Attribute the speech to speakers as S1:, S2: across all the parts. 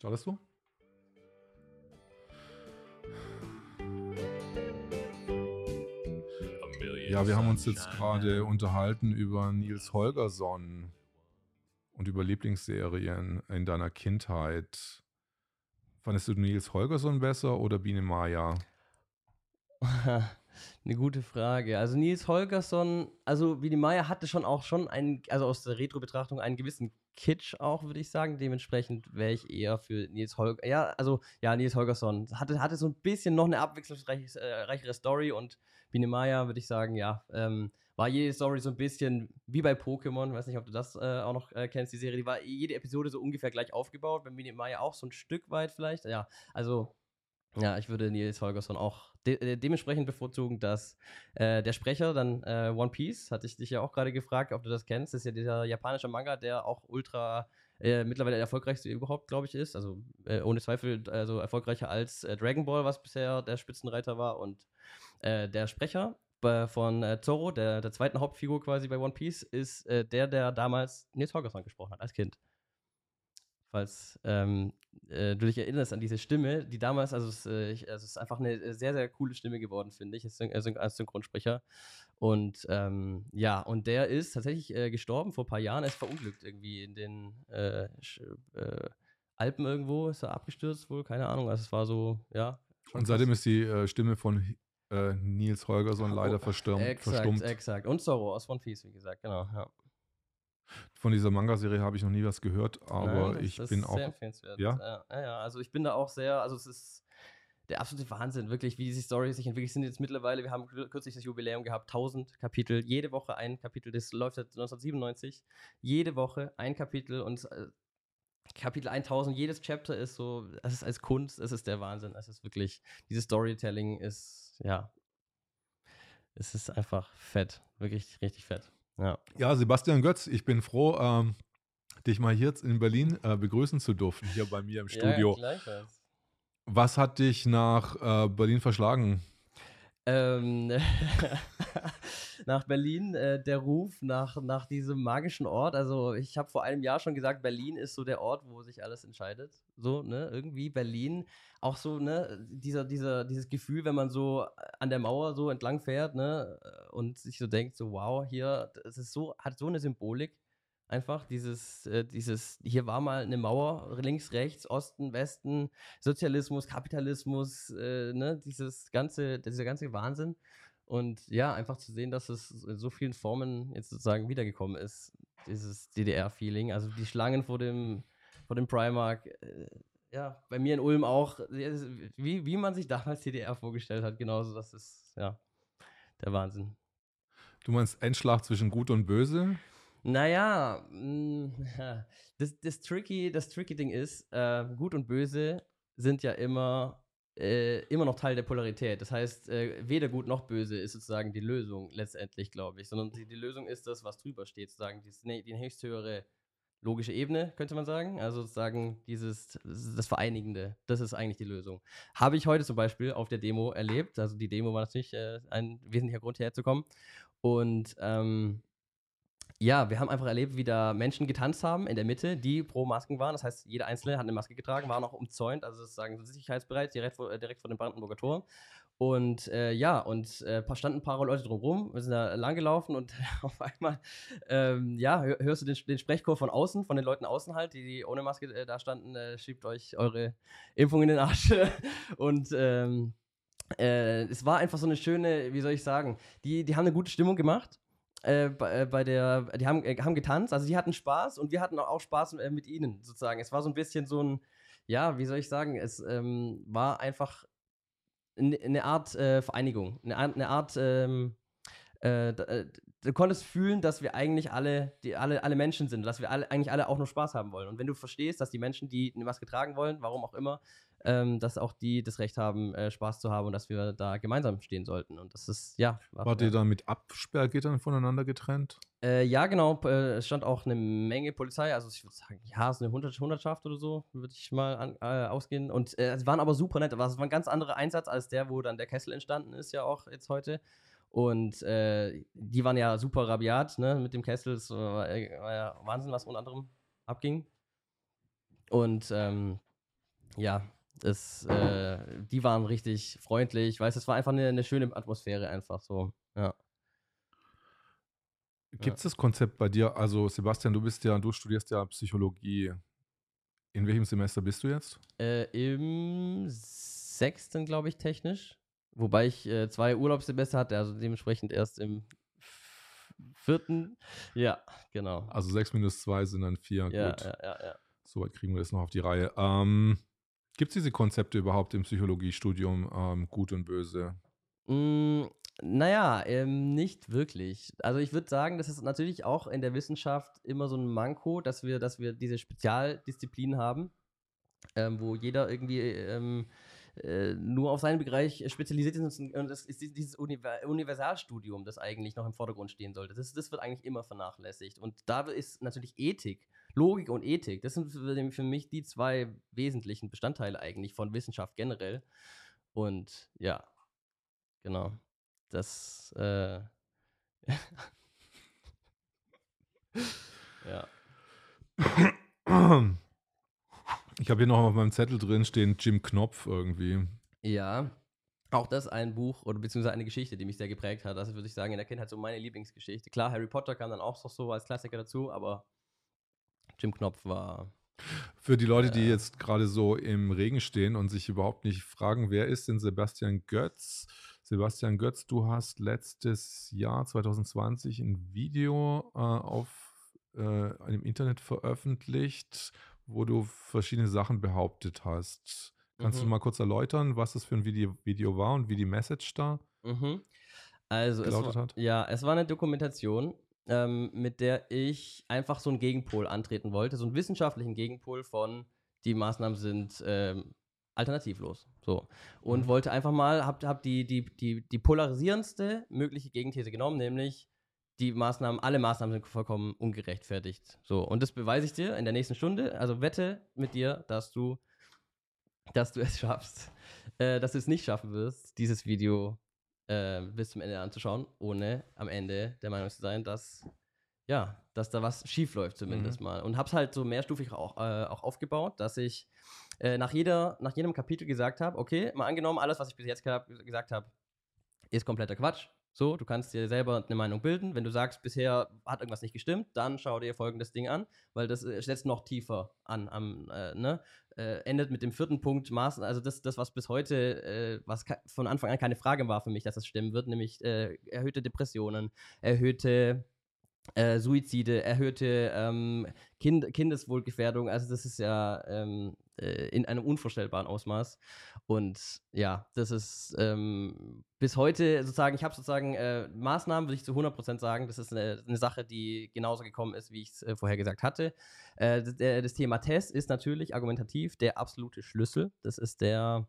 S1: Startest du? Ja, wir haben uns jetzt gerade unterhalten über Nils Holgersson und über Lieblingsserien in deiner Kindheit. Fandest du Nils Holgersson besser oder Biene Maya?
S2: Eine gute Frage. Also Nils Holgersson, also Biene Maya hatte schon auch schon einen, also aus der Retro-Betrachtung einen gewissen Kitsch auch, würde ich sagen. Dementsprechend wäre ich eher für Nils Holgersson. Ja, also ja, Nils Holgersson hatte, hatte so ein bisschen noch eine abwechslungsreichere Story und Biene Maya, würde ich sagen, ja, ähm, war jede Story so ein bisschen wie bei Pokémon. Weiß nicht, ob du das äh, auch noch äh, kennst, die Serie. Die war jede Episode so ungefähr gleich aufgebaut. Bei Biene Maya auch so ein Stück weit vielleicht. Ja, also ja, ich würde Nils Holgersson auch de äh, dementsprechend bevorzugen, dass äh, der Sprecher dann äh, One Piece, hatte ich dich ja auch gerade gefragt, ob du das kennst, das ist ja dieser japanische Manga, der auch ultra äh, mittlerweile der erfolgreichste überhaupt, glaube ich, ist. Also äh, ohne Zweifel also erfolgreicher als äh, Dragon Ball, was bisher der Spitzenreiter war. Und der Sprecher von Zorro, der, der zweiten Hauptfigur quasi bei One Piece, ist der, der damals Nils Holgersson gesprochen hat, als Kind falls ähm, äh, du dich erinnerst an diese Stimme, die damals, also es, äh, ich, also es ist einfach eine äh, sehr, sehr coole Stimme geworden, finde ich, als, als Synchronsprecher. Und ähm, ja, und der ist tatsächlich äh, gestorben vor ein paar Jahren, er ist verunglückt irgendwie in den äh, äh, Alpen irgendwo, ist er abgestürzt wohl, keine Ahnung, also es war so, ja.
S1: Und seitdem ist die Stimme von Nils Holgersson leider oh, verstummt.
S2: Exakt,
S1: verstummt.
S2: exakt. Und Zorro aus One Piece, wie gesagt, genau, ja.
S1: Von dieser Manga-Serie habe ich noch nie was gehört, aber Nein, ich bin auch. Sehr
S2: empfehlenswert. Ja? ja? Ja, also ich bin da auch sehr, also es ist der absolute Wahnsinn, wirklich, wie diese Story sich entwickelt. sind jetzt mittlerweile, wir haben kürzlich das Jubiläum gehabt, 1000 Kapitel, jede Woche ein Kapitel, das läuft seit 1997, jede Woche ein Kapitel und äh, Kapitel 1000, jedes Chapter ist so, es ist als Kunst, es ist der Wahnsinn, es ist wirklich, dieses Storytelling ist, ja, es ist einfach fett, wirklich richtig fett. Ja.
S1: ja, Sebastian Götz, ich bin froh, ähm, dich mal hier in Berlin äh, begrüßen zu dürfen, hier bei mir im Studio. Ja, Was hat dich nach äh, Berlin verschlagen?
S2: Ähm, nach Berlin, äh, der Ruf nach, nach diesem magischen Ort. Also ich habe vor einem Jahr schon gesagt, Berlin ist so der Ort, wo sich alles entscheidet. So, ne, irgendwie Berlin. Auch so, ne, dieser, dieser, dieses Gefühl, wenn man so an der Mauer so entlang fährt, ne, und sich so denkt, so, wow, hier, das ist so, hat so eine Symbolik. Einfach dieses, äh, dieses, hier war mal eine Mauer, links, rechts, Osten, Westen, Sozialismus, Kapitalismus, äh, ne, dieses ganze, dieser ganze Wahnsinn. Und ja, einfach zu sehen, dass es in so vielen Formen jetzt sozusagen wiedergekommen ist, dieses DDR-Feeling. Also die Schlangen vor dem, vor dem Primark, äh, ja, bei mir in Ulm auch, wie, wie man sich damals DDR vorgestellt hat, genauso, das ist, ja, der Wahnsinn.
S1: Du meinst Endschlag zwischen Gut und Böse?
S2: Naja, mm, das, das, tricky, das tricky Ding ist, äh, Gut und Böse sind ja immer, äh, immer noch Teil der Polarität. Das heißt, äh, weder Gut noch Böse ist sozusagen die Lösung letztendlich, glaube ich, sondern die, die, Lösung ist das, was drüber steht, sozusagen die, ne, die höchsthöhere logische Ebene, könnte man sagen. Also sozusagen dieses, das Vereinigende, das ist eigentlich die Lösung. Habe ich heute zum Beispiel auf der Demo erlebt. Also die Demo war natürlich äh, ein wesentlicher Grund, hierher zu kommen. Und ähm, ja, wir haben einfach erlebt, wie da Menschen getanzt haben in der Mitte, die pro Masken waren. Das heißt, jeder Einzelne hat eine Maske getragen, waren auch umzäunt, also sozusagen sicherheitsbereit, direkt vor, direkt vor dem Brandenburger Tor. Und äh, ja, und äh, standen ein paar Leute drumherum, wir sind da lang gelaufen und auf einmal, ähm, ja, hörst du den, den, Sprechchor von außen, von den Leuten außen halt, die, die ohne Maske äh, da standen, äh, schiebt euch eure Impfung in den Arsch. und ähm, äh, es war einfach so eine schöne, wie soll ich sagen, die, die haben eine gute Stimmung gemacht äh, äh, bei, der, die haben, äh, haben getanzt, also die hatten Spaß und wir hatten auch Spaß äh, mit ihnen sozusagen. Es war so ein bisschen so ein, ja, wie soll ich sagen, es ähm, war einfach eine Art äh, Vereinigung, eine, eine Art, ähm, äh, du konntest fühlen, dass wir eigentlich alle, die, alle, alle Menschen sind, dass wir alle, eigentlich alle auch nur Spaß haben wollen. Und wenn du verstehst, dass die Menschen, die eine Maske tragen wollen, warum auch immer, ähm, dass auch die das Recht haben, äh, Spaß zu haben und dass wir da gemeinsam stehen sollten. Und das ist, ja.
S1: War, Wart ihr da mit Absperrgittern voneinander getrennt?
S2: Äh, ja, genau. Äh, es stand auch eine Menge Polizei. Also ich würde sagen, ja, es ist eine Hundertschaft oder so, würde ich mal an, äh, ausgehen. Und äh, es waren aber super nett. Es war ein ganz anderer Einsatz als der, wo dann der Kessel entstanden ist, ja auch jetzt heute. Und äh, die waren ja super rabiat, ne, mit dem Kessel. Es war, war ja Wahnsinn, was unter anderem abging. Und ähm, ja, das, äh, die waren richtig freundlich. Ich weiß, es war einfach eine, eine schöne Atmosphäre, einfach so. Ja.
S1: Gibt es das Konzept bei dir? Also, Sebastian, du bist ja, du studierst ja Psychologie. In welchem Semester bist du jetzt?
S2: Äh, Im sechsten, glaube ich, technisch. Wobei ich äh, zwei Urlaubssemester hatte, also dementsprechend erst im vierten. Ja, genau.
S1: Also sechs minus zwei sind dann vier.
S2: Ja,
S1: Gut.
S2: ja, ja, ja.
S1: Soweit kriegen wir das noch auf die Reihe. Ähm, Gibt es diese Konzepte überhaupt im Psychologiestudium, ähm, gut und böse?
S2: Mm, naja, ähm, nicht wirklich. Also ich würde sagen, das ist natürlich auch in der Wissenschaft immer so ein Manko, dass wir, dass wir diese Spezialdisziplinen haben, ähm, wo jeder irgendwie ähm, äh, nur auf seinen Bereich spezialisiert ist und das ist dieses Univer Universalstudium, das eigentlich noch im Vordergrund stehen sollte. Das, das wird eigentlich immer vernachlässigt. Und da ist natürlich Ethik, Logik und Ethik, das sind für, für mich die zwei wesentlichen Bestandteile eigentlich von Wissenschaft generell. Und ja, genau. Das, äh, ja.
S1: Ich habe hier noch auf meinem Zettel drin stehen Jim Knopf irgendwie.
S2: Ja. Auch das ein Buch oder beziehungsweise eine Geschichte, die mich sehr geprägt hat. Das würde ich sagen, in der Kindheit so meine Lieblingsgeschichte. Klar, Harry Potter kam dann auch so als Klassiker dazu, aber Jim Knopf war.
S1: Für die Leute, die jetzt gerade so im Regen stehen und sich überhaupt nicht fragen, wer ist denn Sebastian Götz? Sebastian Götz, du hast letztes Jahr 2020 ein Video äh, auf äh, einem Internet veröffentlicht, wo du verschiedene Sachen behauptet hast. Kannst
S2: Mhm.
S1: du mal kurz erläutern, was das für ein Video, Video war und wie die Message da
S2: Mhm. Also, es war,
S1: hat?
S2: ja, es war eine Dokumentation, ähm, mit der ich einfach so einen Gegenpol antreten wollte, so einen wissenschaftlichen Gegenpol von, die Maßnahmen sind ähm, alternativlos. So. Und
S1: Mhm.
S2: wollte einfach mal, hab, hab die, die, die, die polarisierendste mögliche Gegenthese genommen, nämlich die Maßnahmen, alle Maßnahmen sind vollkommen ungerechtfertigt. So, und das beweise ich dir in der nächsten Stunde. Also wette mit dir, dass du, dass du es schaffst, äh, dass du es nicht schaffen wirst, dieses Video äh, bis zum Ende anzuschauen, ohne am Ende der Meinung zu sein, dass ja, dass da was schief läuft zumindest mal. Und hab's halt so mehrstufig auch, äh, auch aufgebaut, dass ich äh, nach, jeder, nach jedem Kapitel gesagt habe, okay, mal angenommen, alles, was ich bis jetzt gesagt habe, ist kompletter Quatsch. So, du kannst dir selber eine Meinung bilden. Wenn du sagst, bisher hat irgendwas nicht gestimmt, dann schau dir folgendes Ding an, weil das äh, setzt noch tiefer an. Am, äh, ne? äh, endet mit dem vierten Punkt Maßen, also das, das was bis heute, äh, was von Anfang an keine Frage war für mich, dass es stimmen wird, nämlich äh, erhöhte Depressionen, erhöhte äh, Suizide, erhöhte ähm, kind Kindeswohlgefährdung, also das ist ja ähm, äh, in einem unvorstellbaren Ausmaß. Und ja, das ist ähm, bis heute sozusagen, ich habe sozusagen äh, Maßnahmen, würde ich zu 100% sagen, das ist eine, eine Sache, die genauso gekommen ist, wie ich es äh, vorher gesagt hatte. Äh, das, das Thema Test ist natürlich argumentativ der absolute Schlüssel. Das ist der,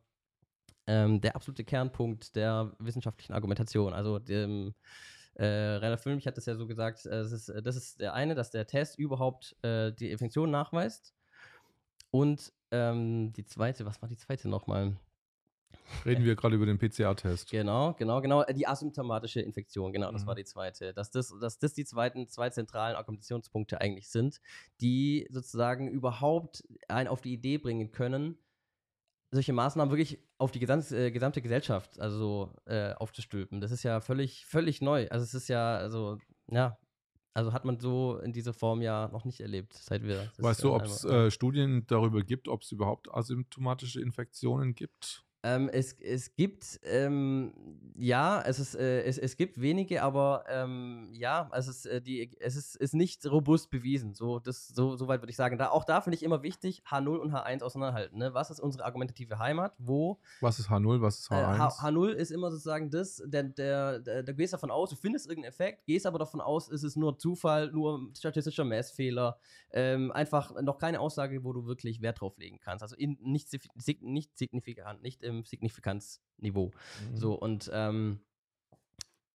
S2: ähm, der absolute Kernpunkt der wissenschaftlichen Argumentation. Also dem, äh, Rainer Füllmich hat das ja so gesagt, äh, das, ist, das ist der eine, dass der Test überhaupt äh, die Infektion nachweist. Und ähm, die zweite, was war die zweite nochmal?
S1: Reden wir gerade über den PCR-Test.
S2: Genau, genau, genau. äh, Die asymptomatische Infektion, genau, das
S1: Mhm.
S2: war die zweite. Dass das, dass das die zweiten, zwei zentralen Argumentationspunkte eigentlich sind, die sozusagen überhaupt einen auf die Idee bringen können, solche Maßnahmen wirklich auf die gesamte, äh, gesamte Gesellschaft also äh, aufzustülpen. Das ist ja völlig, völlig neu. Also es ist ja, also, ja, also hat man so in dieser Form ja noch nicht erlebt, seit wir.
S1: Weißt du, ob es äh, Studien darüber gibt, ob es überhaupt asymptomatische Infektionen gibt?
S2: Ähm, es, es gibt, ähm, ja, es, ist, äh, es, es gibt wenige, aber ähm, ja, es ist, äh, die, es ist, ist nicht robust bewiesen. So, das, so, so weit würde ich sagen. Da, auch da finde ich immer wichtig, H0 und H1 auseinanderhalten. Ne? Was ist unsere argumentative Heimat? Wo?
S1: Was ist H0, was ist
S2: Äh,
S1: H1?
S2: H, H0 ist immer sozusagen das, der, der, der, du gehst davon aus, du findest irgendeinen Effekt, gehst aber davon aus, es ist nur Zufall, nur statistischer Messfehler, ähm, einfach noch keine Aussage, wo du wirklich Wert drauf legen kannst. Also in, nicht, nicht signifikant, nicht im Signifikanzniveau.
S1: Mhm.
S2: So, und ähm,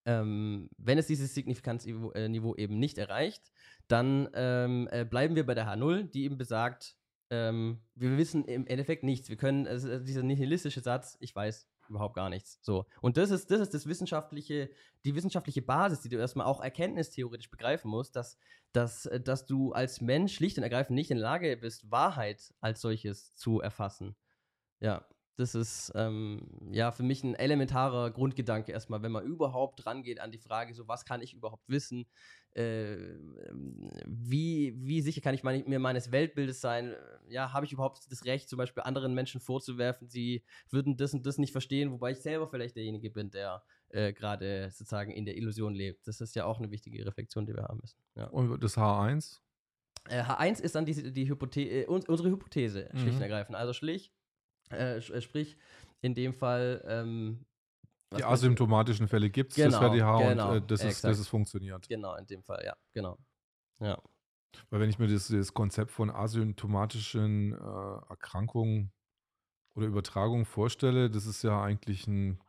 S2: ähm, wenn es dieses Signifikanzniveau äh, Niveau eben nicht erreicht, dann ähm, äh, bleiben wir bei der H0, die eben besagt, ähm, wir wissen im Endeffekt nichts. Wir können, also dieser nihilistische Satz, ich weiß überhaupt gar nichts. So. Und das ist, das ist das wissenschaftliche, die wissenschaftliche Basis, die du erstmal auch erkenntnistheoretisch begreifen musst, dass, dass, äh, dass du als Mensch schlicht und ergreifend nicht in der Lage bist, Wahrheit als solches zu erfassen. Ja, das ist ähm, ja für mich ein elementarer Grundgedanke erstmal, wenn man überhaupt rangeht an die Frage, so was kann ich überhaupt wissen, äh, wie, wie sicher kann ich mein, mir meines Weltbildes sein, ja, habe ich überhaupt das Recht, zum Beispiel anderen Menschen vorzuwerfen, sie würden das und das nicht verstehen, wobei ich selber vielleicht derjenige bin, der äh, gerade sozusagen in der Illusion lebt. Das ist ja auch eine wichtige Reflexion, die wir haben müssen. Ja.
S1: Und das H1?
S2: Äh, H1 ist dann die, die Hypothe äh, unsere Hypothese, schlicht und
S1: Mhm.
S2: ergreifend. Also schlicht, äh, äh, sprich, in dem Fall. Ähm,
S1: Die asymptomatischen Fälle gibt es, das
S2: Genau,
S1: wäre die H
S2: genau,
S1: und äh, das, ist, das ist funktioniert.
S2: Genau, in dem Fall, ja, genau. Ja.
S1: Weil wenn ich mir das, das Konzept von asymptomatischen äh, Erkrankungen oder Übertragungen vorstelle, das ist ja eigentlich ein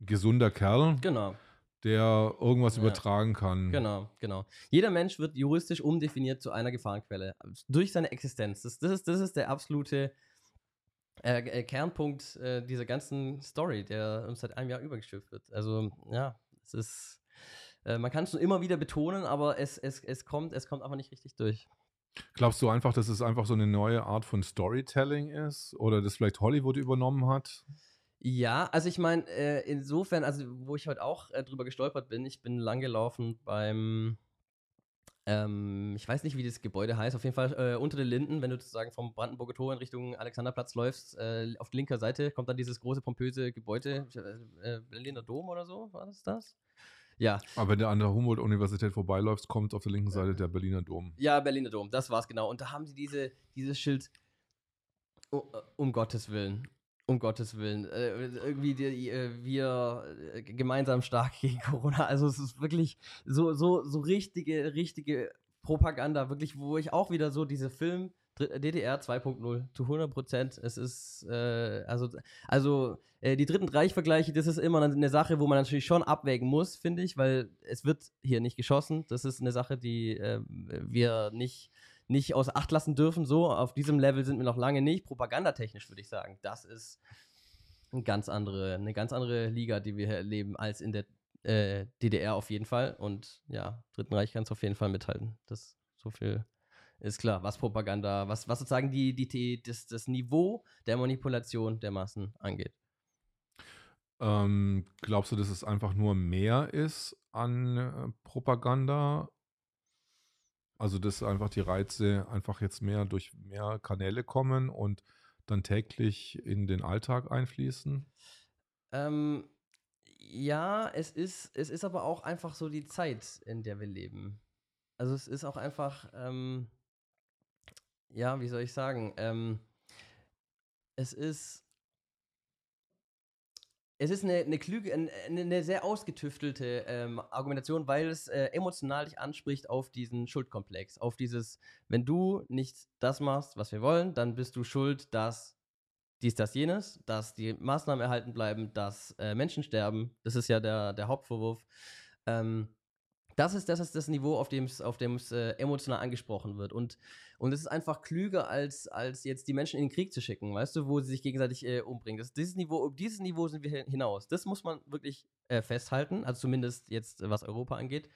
S1: gesunder Kerl,
S2: Genau,
S1: der irgendwas
S2: Ja.
S1: übertragen kann.
S2: genau, genau. Jeder Mensch wird juristisch umdefiniert zu einer Gefahrenquelle durch seine Existenz. Das, das, ist, das ist der absolute äh, äh, Kernpunkt äh, dieser ganzen Story, der uns seit einem Jahr übergestülpt wird. Also, ja, es ist. Äh, man kann es nur immer wieder betonen, aber es, es, es, kommt, es kommt einfach nicht richtig durch.
S1: Glaubst du einfach, dass es einfach so eine neue Art von Storytelling ist oder das vielleicht Hollywood übernommen hat?
S2: Ja, also ich meine, äh, insofern, also wo ich heute auch äh, drüber gestolpert bin, ich bin langgelaufen beim, ähm, ich weiß nicht, wie das Gebäude heißt, auf jeden Fall äh, unter den Linden, wenn du sozusagen vom Brandenburger Tor in Richtung Alexanderplatz läufst, äh, auf linker Seite kommt dann dieses große, pompöse Gebäude, äh, äh, Berliner Dom oder so, war das das? Ja,
S1: Aber wenn du an der Humboldt-Universität vorbeiläufst, kommt auf der linken Seite der Berliner Dom.
S2: Ja, Berliner Dom, das war's genau. Und da haben sie diese, dieses Schild, oh, äh, um Gottes Willen, um Gottes Willen, äh, irgendwie die, äh, wir äh, gemeinsam stark gegen Corona. Also es ist wirklich so, so, so richtige, richtige Propaganda, wirklich, wo ich auch wieder so diese Film Dr- DDR 2.0 zu 100 Prozent. Es ist, äh, also, also äh, die dritten Reich-Vergleiche, das ist immer eine Sache, wo man natürlich schon abwägen muss, finde ich, weil es wird hier nicht geschossen. Das ist eine Sache, die äh, wir nicht, nicht außer Acht lassen dürfen. So, auf diesem Level sind wir noch lange nicht. Propagandatechnisch würde ich sagen, das ist eine ganz andere, eine ganz andere Liga, die wir erleben, als in der äh, DDR auf jeden Fall. Und ja, Dritten Reich kann es auf jeden Fall mithalten. Das so viel ist klar, was Propaganda, was, was sozusagen die, die, die, das, das Niveau der Manipulation der Massen angeht.
S1: Ähm, glaubst du, dass es einfach nur mehr ist an äh, Propaganda? Also, dass einfach die Reize einfach jetzt mehr durch mehr Kanäle kommen und dann täglich in den Alltag einfließen?
S2: Ähm, ja, es ist, es ist aber auch einfach so die Zeit, in der wir leben. Also es ist auch einfach, ähm, ja, wie soll ich sagen, ähm, es ist, es ist eine, eine klüge, eine, eine sehr ausgetüftelte ähm, Argumentation, weil es äh, emotional dich anspricht auf diesen Schuldkomplex, auf dieses, wenn du nicht das machst, was wir wollen, dann bist du schuld, dass dies, das, jenes, dass die Maßnahmen erhalten bleiben, dass äh, Menschen sterben. Das ist ja der, der Hauptvorwurf. Ähm, das ist, das ist das Niveau, auf dem es auf äh, emotional angesprochen wird. Und, und es ist einfach klüger, als, als jetzt die Menschen in den Krieg zu schicken, weißt du, wo sie sich gegenseitig äh, umbringen. Das, dieses Niveau, um dieses Niveau sind wir hin- hinaus. Das muss man wirklich äh, festhalten, also zumindest jetzt, was Europa angeht.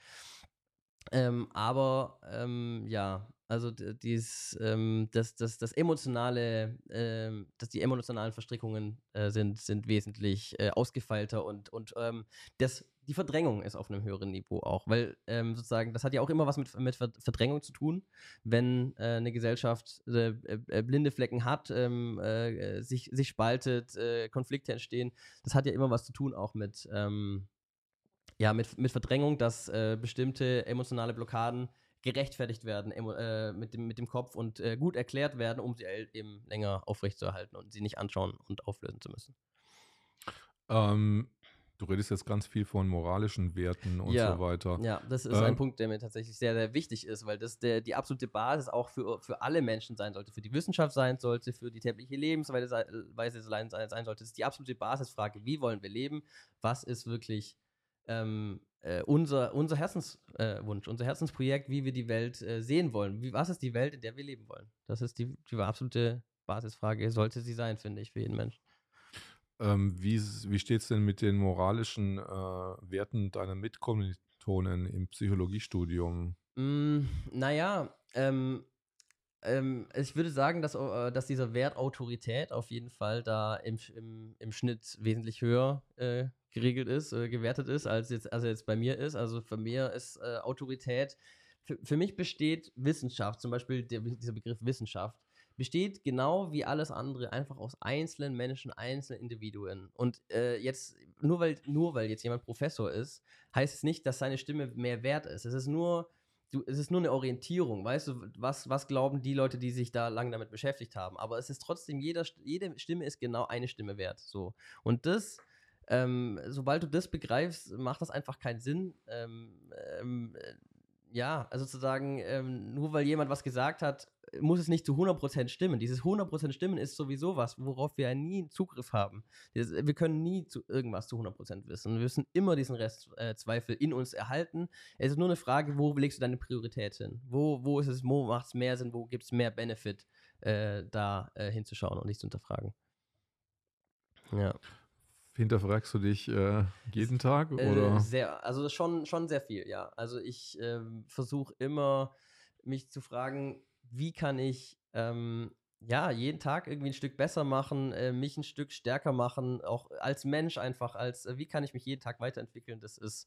S2: Ähm, aber ähm, ja, also dies, ähm, das, das, das emotionale, ähm, dass die emotionalen Verstrickungen äh, sind, sind wesentlich äh, ausgefeilter und, und ähm, das, die Verdrängung ist auf einem höheren Niveau auch, weil ähm, sozusagen, das hat ja auch immer was mit, mit Ver- Verdrängung zu tun, wenn äh, eine Gesellschaft äh, äh, äh, blinde Flecken hat, ähm, äh, äh, sich, sich spaltet, Konflikte entstehen, das hat ja immer was zu tun auch mit, ähm, ja, mit, mit Verdrängung, dass bestimmte emotionale Blockaden gerechtfertigt werden mit, dem, mit dem Kopf und gut erklärt werden, um sie eben länger aufrechtzuerhalten und sie nicht anschauen und auflösen zu müssen.
S1: Ähm, du redest jetzt ganz viel von moralischen Werten und
S2: Ja,
S1: so weiter.
S2: Ja, das ist ein
S1: Ähm,
S2: Punkt, der mir tatsächlich sehr, sehr wichtig ist, weil das der, die absolute Basis auch für, für alle Menschen sein sollte, für die Wissenschaft sein sollte, für die tägliche Lebensweise sei- Weise sein, sein sollte. Das ist die absolute Basisfrage, wie wollen wir leben? Was ist wirklich ähm, äh, unser, unser Herzenswunsch, äh, unser Herzensprojekt, wie wir die Welt äh, sehen wollen? Wie, was ist die Welt, in der wir leben wollen? Das ist die, die absolute Basisfrage, sollte sie sein, finde ich, für jeden Menschen.
S1: Ähm, wie wie steht es denn mit den moralischen äh, Werten deiner Mitkommilitonen im Psychologiestudium?
S2: Mm, naja, ähm, ähm, ich würde sagen, dass, äh, dass dieser Wert Autorität auf jeden Fall da im, im, im Schnitt wesentlich höher äh, geregelt ist, äh, gewertet ist, als jetzt, als jetzt bei mir ist. Also für mir ist äh, Autorität, für, für mich besteht Wissenschaft, zum Beispiel der, dieser Begriff Wissenschaft, besteht genau wie alles andere einfach aus einzelnen Menschen, einzelnen Individuen. Und äh, jetzt, nur weil, nur weil jetzt jemand Professor ist, heißt es nicht, dass seine Stimme mehr wert ist. Es ist nur du, es ist nur eine Orientierung, weißt du, was, was glauben die Leute, die sich da lange damit beschäftigt haben. Aber es ist trotzdem, jeder, jede Stimme ist genau eine Stimme wert. So. Und das, ähm, sobald du das begreifst, macht das einfach keinen Sinn. Ähm, ähm, äh, ja, also zu sagen, ähm, nur weil jemand was gesagt hat, muss es nicht zu 100% stimmen. Dieses 100% Stimmen ist sowieso was, worauf wir nie Zugriff haben. Wir können nie zu irgendwas zu 100% wissen. Wir müssen immer diesen Restzweifel äh, in uns erhalten. Es ist nur eine Frage, wo legst du deine Priorität hin? Wo, wo ist es, wo macht es mehr Sinn, wo gibt es mehr Benefit, äh, da äh, hinzuschauen und nicht zu hinterfragen.
S1: Ja. Hinterfragst du dich äh, jeden Tag? Äh, oder?
S2: sehr, also schon, schon sehr viel, ja. Also ich ähm, versuche immer, mich zu fragen, wie kann ich ähm, ja jeden Tag irgendwie ein Stück besser machen, äh, mich ein Stück stärker machen, auch als Mensch einfach, als äh, wie kann ich mich jeden Tag weiterentwickeln. Das ist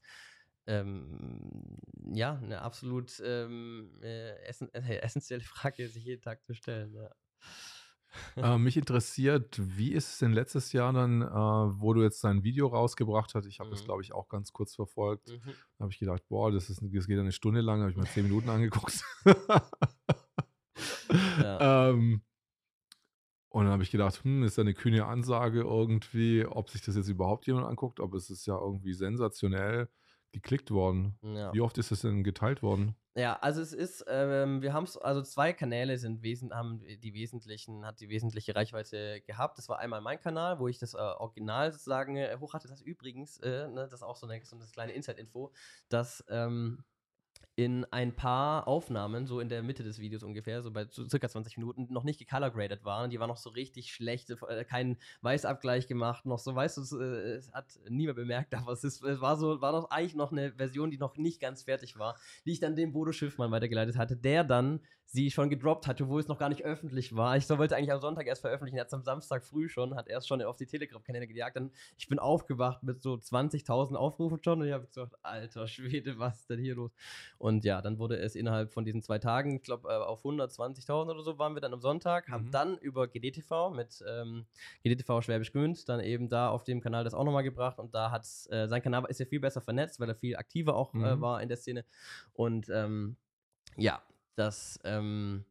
S2: ähm, ja eine absolut ähm, äh, essen, äh, essentielle Frage, sich jeden Tag zu stellen. Ja.
S1: Äh, mich interessiert, wie ist es denn letztes Jahr dann, äh, wo du jetzt dein Video rausgebracht hast? Ich habe mhm. das, glaube ich, auch ganz kurz verfolgt. Mhm. Da habe ich gedacht, boah, das, ist, das geht eine Stunde lang, habe ich mal zehn Minuten angeguckt. Ja. ähm, und dann habe ich gedacht, hm, ist da eine kühne Ansage irgendwie, ob sich das jetzt überhaupt jemand anguckt, aber es ist ja irgendwie sensationell geklickt worden. Ja. Wie oft ist das denn geteilt worden?
S2: Ja, also es ist, ähm, wir haben es, also zwei Kanäle sind wesen, haben die wesentlichen, hat die wesentliche Reichweite gehabt. Das war einmal mein Kanal, wo ich das äh, Original sozusagen äh, hoch hatte. Das übrigens, äh, ne, das ist auch so eine, so eine kleine Inside-Info, dass ähm, in ein paar Aufnahmen, so in der Mitte des Videos ungefähr, so bei so circa 20 Minuten, noch nicht gecolorgraded waren. Die waren noch so richtig schlecht, äh, keinen Weißabgleich gemacht, noch so, weißt du, es, äh, es hat niemand bemerkt, aber es, ist, es war so, war noch eigentlich noch eine Version, die noch nicht ganz fertig war, die ich dann dem Bodo Schiffmann weitergeleitet hatte, der dann sie schon gedroppt hatte, wo es noch gar nicht öffentlich war. Ich wollte eigentlich am Sonntag erst veröffentlichen, jetzt am Samstag früh schon, hat erst schon auf die Telegram-Kanäle gejagt. Dann, ich bin aufgewacht mit so 20.000 Aufrufen schon und ich habe gesagt, alter Schwede, was ist denn hier los? Und ja, dann wurde es innerhalb von diesen zwei Tagen, ich glaube, äh, auf 120.000 oder so waren wir dann am Sonntag, mhm. haben dann über GDTV mit ähm, GDTV Schwäbisch Gmünd dann eben da auf dem Kanal das auch nochmal gebracht und da hat äh, sein Kanal ist ja viel besser vernetzt, weil er viel aktiver auch äh, mhm. äh, war in der Szene und ähm, ja, dass ähm,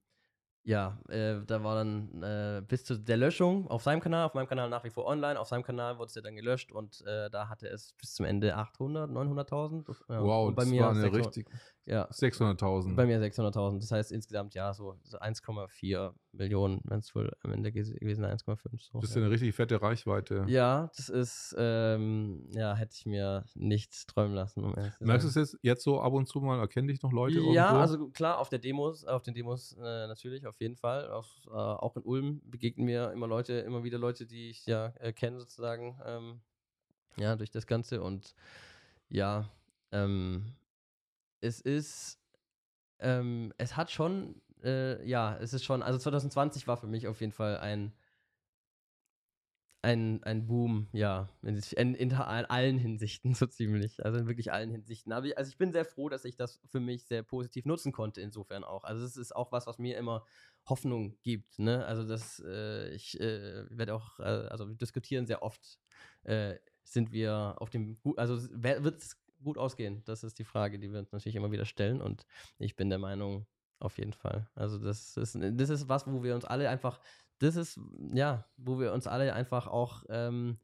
S2: ja, äh, da war dann äh, bis zu der Löschung auf seinem Kanal, auf meinem Kanal nach wie vor online, auf seinem Kanal wurde es ja dann gelöscht und äh, da hatte es bis zum Ende 800, 900.000.
S1: Ja. Wow, und bei das mir war eine richtig, ja. 600.000.
S2: Bei mir 600.000. Das heißt insgesamt ja so, so 1,4 Millionen, wenn es wohl am Ende gewesen 1,5. So,
S1: das ist ja eine richtig fette Reichweite.
S2: Ja, das ist, ähm, ja, hätte ich mir nicht träumen lassen. Um
S1: Merkst du es jetzt, jetzt so ab und zu mal? Erkennen dich noch Leute
S2: Ja, irgendwo? also klar, auf der Demos, auf den Demos äh, natürlich, auf jeden Fall. Auf, äh, auch in Ulm begegnen mir immer Leute, immer wieder Leute, die ich ja äh, kenne sozusagen. Ähm, ja, durch das Ganze und ja, ähm, es ist, ähm, es hat schon, äh, ja, es ist schon, also 2020 war für mich auf jeden Fall ein, ein, ein Boom, ja, in, in, in, allen Hinsichten so ziemlich, also in wirklich allen Hinsichten. Aber ich, also ich bin sehr froh, dass ich das für mich sehr positiv nutzen konnte, insofern auch. Also es ist auch was, was mir immer Hoffnung gibt, ne? Also das, äh, ich äh, werde auch, äh, also wir diskutieren sehr oft, äh, sind wir auf dem, also wird es gut ausgehen? Das ist die Frage, die wir uns natürlich immer wieder stellen. Und ich bin der Meinung, auf jeden Fall. Also das ist, das ist was, wo wir uns alle einfach, das ist, ja, wo wir uns alle einfach auch ähm,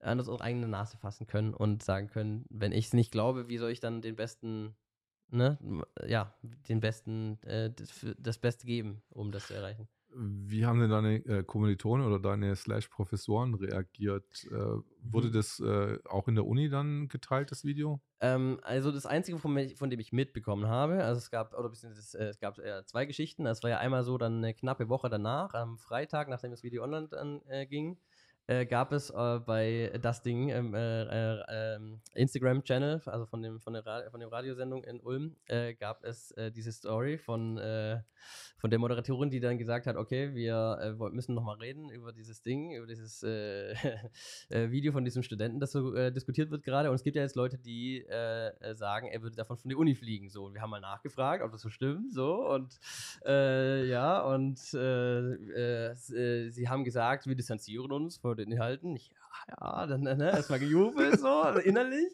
S2: an unsere eigene Nase fassen können und sagen können, wenn ich es nicht glaube, wie soll ich dann den besten, ne, ja, den besten, äh, das, das Beste geben, um das zu erreichen.
S1: Wie haben denn deine äh, Kommilitonen oder deine Slash-Professoren reagiert? Äh, wurde mhm. das äh, auch in der Uni dann geteilt, das Video?
S2: Ähm, also das Einzige, von, von, dem ich mitbekommen habe, also es gab, oder beziehungsweise äh, es gab äh, zwei Geschichten. Es war ja einmal so dann eine knappe Woche danach, am Freitag, nachdem das Video online dann, äh, ging, äh, gab es äh, bei das Ding im äh, äh, ähm, Instagram-Channel, also von, dem, von, der Ra von der Radiosendung in Ulm, äh, gab es äh, diese Story von, von der Moderatorin, die dann gesagt hat, okay, wir müssen nochmal reden über dieses Ding, über dieses Video von diesem Studenten, das so diskutiert wird gerade. Und es gibt ja jetzt Leute, die sagen, er würde davon von der Uni fliegen. So, und wir haben mal nachgefragt, ob das so stimmt. So, und ja, und sie haben gesagt, wir distanzieren uns von den Inhalten. Ich, ja, dann ne, erstmal gejubelt, so innerlich.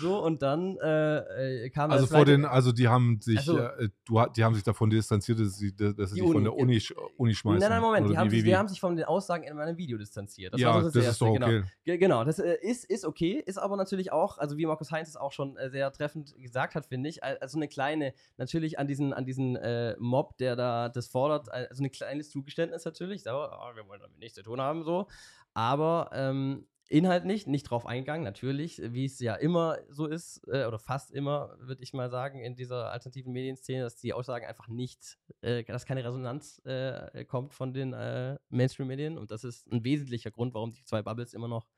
S2: So, und dann äh, äh kam
S1: Also vor den, also die haben sich, also, äh, du, die haben sich davon distanziert, dass sie, dass sie sich von der Uni, Uni schmeißen.
S2: Nein, nein, Moment, die haben, sich, die haben, sich, von den Aussagen in meinem Video distanziert.
S1: Das ja, so das, das ist doch okay.
S2: Genau, genau das äh, ist, ist okay, ist aber natürlich auch, also wie Markus Heinz es auch schon äh, sehr treffend gesagt hat, finde ich, also eine kleine, natürlich an diesen, an diesen äh, Mob, der da das fordert, also ein kleines Zugeständnis natürlich, so, oh, wir wollen damit nichts zu tun haben, so, aber ähm, inhaltlich nicht drauf eingegangen, natürlich, wie es ja immer so ist, äh, oder fast immer, würde ich mal sagen, in dieser alternativen Medienszene, dass die Aussagen einfach nicht, äh, dass keine Resonanz äh, kommt von den äh, Mainstream-Medien. Und das ist ein wesentlicher Grund, warum die zwei Bubbles immer noch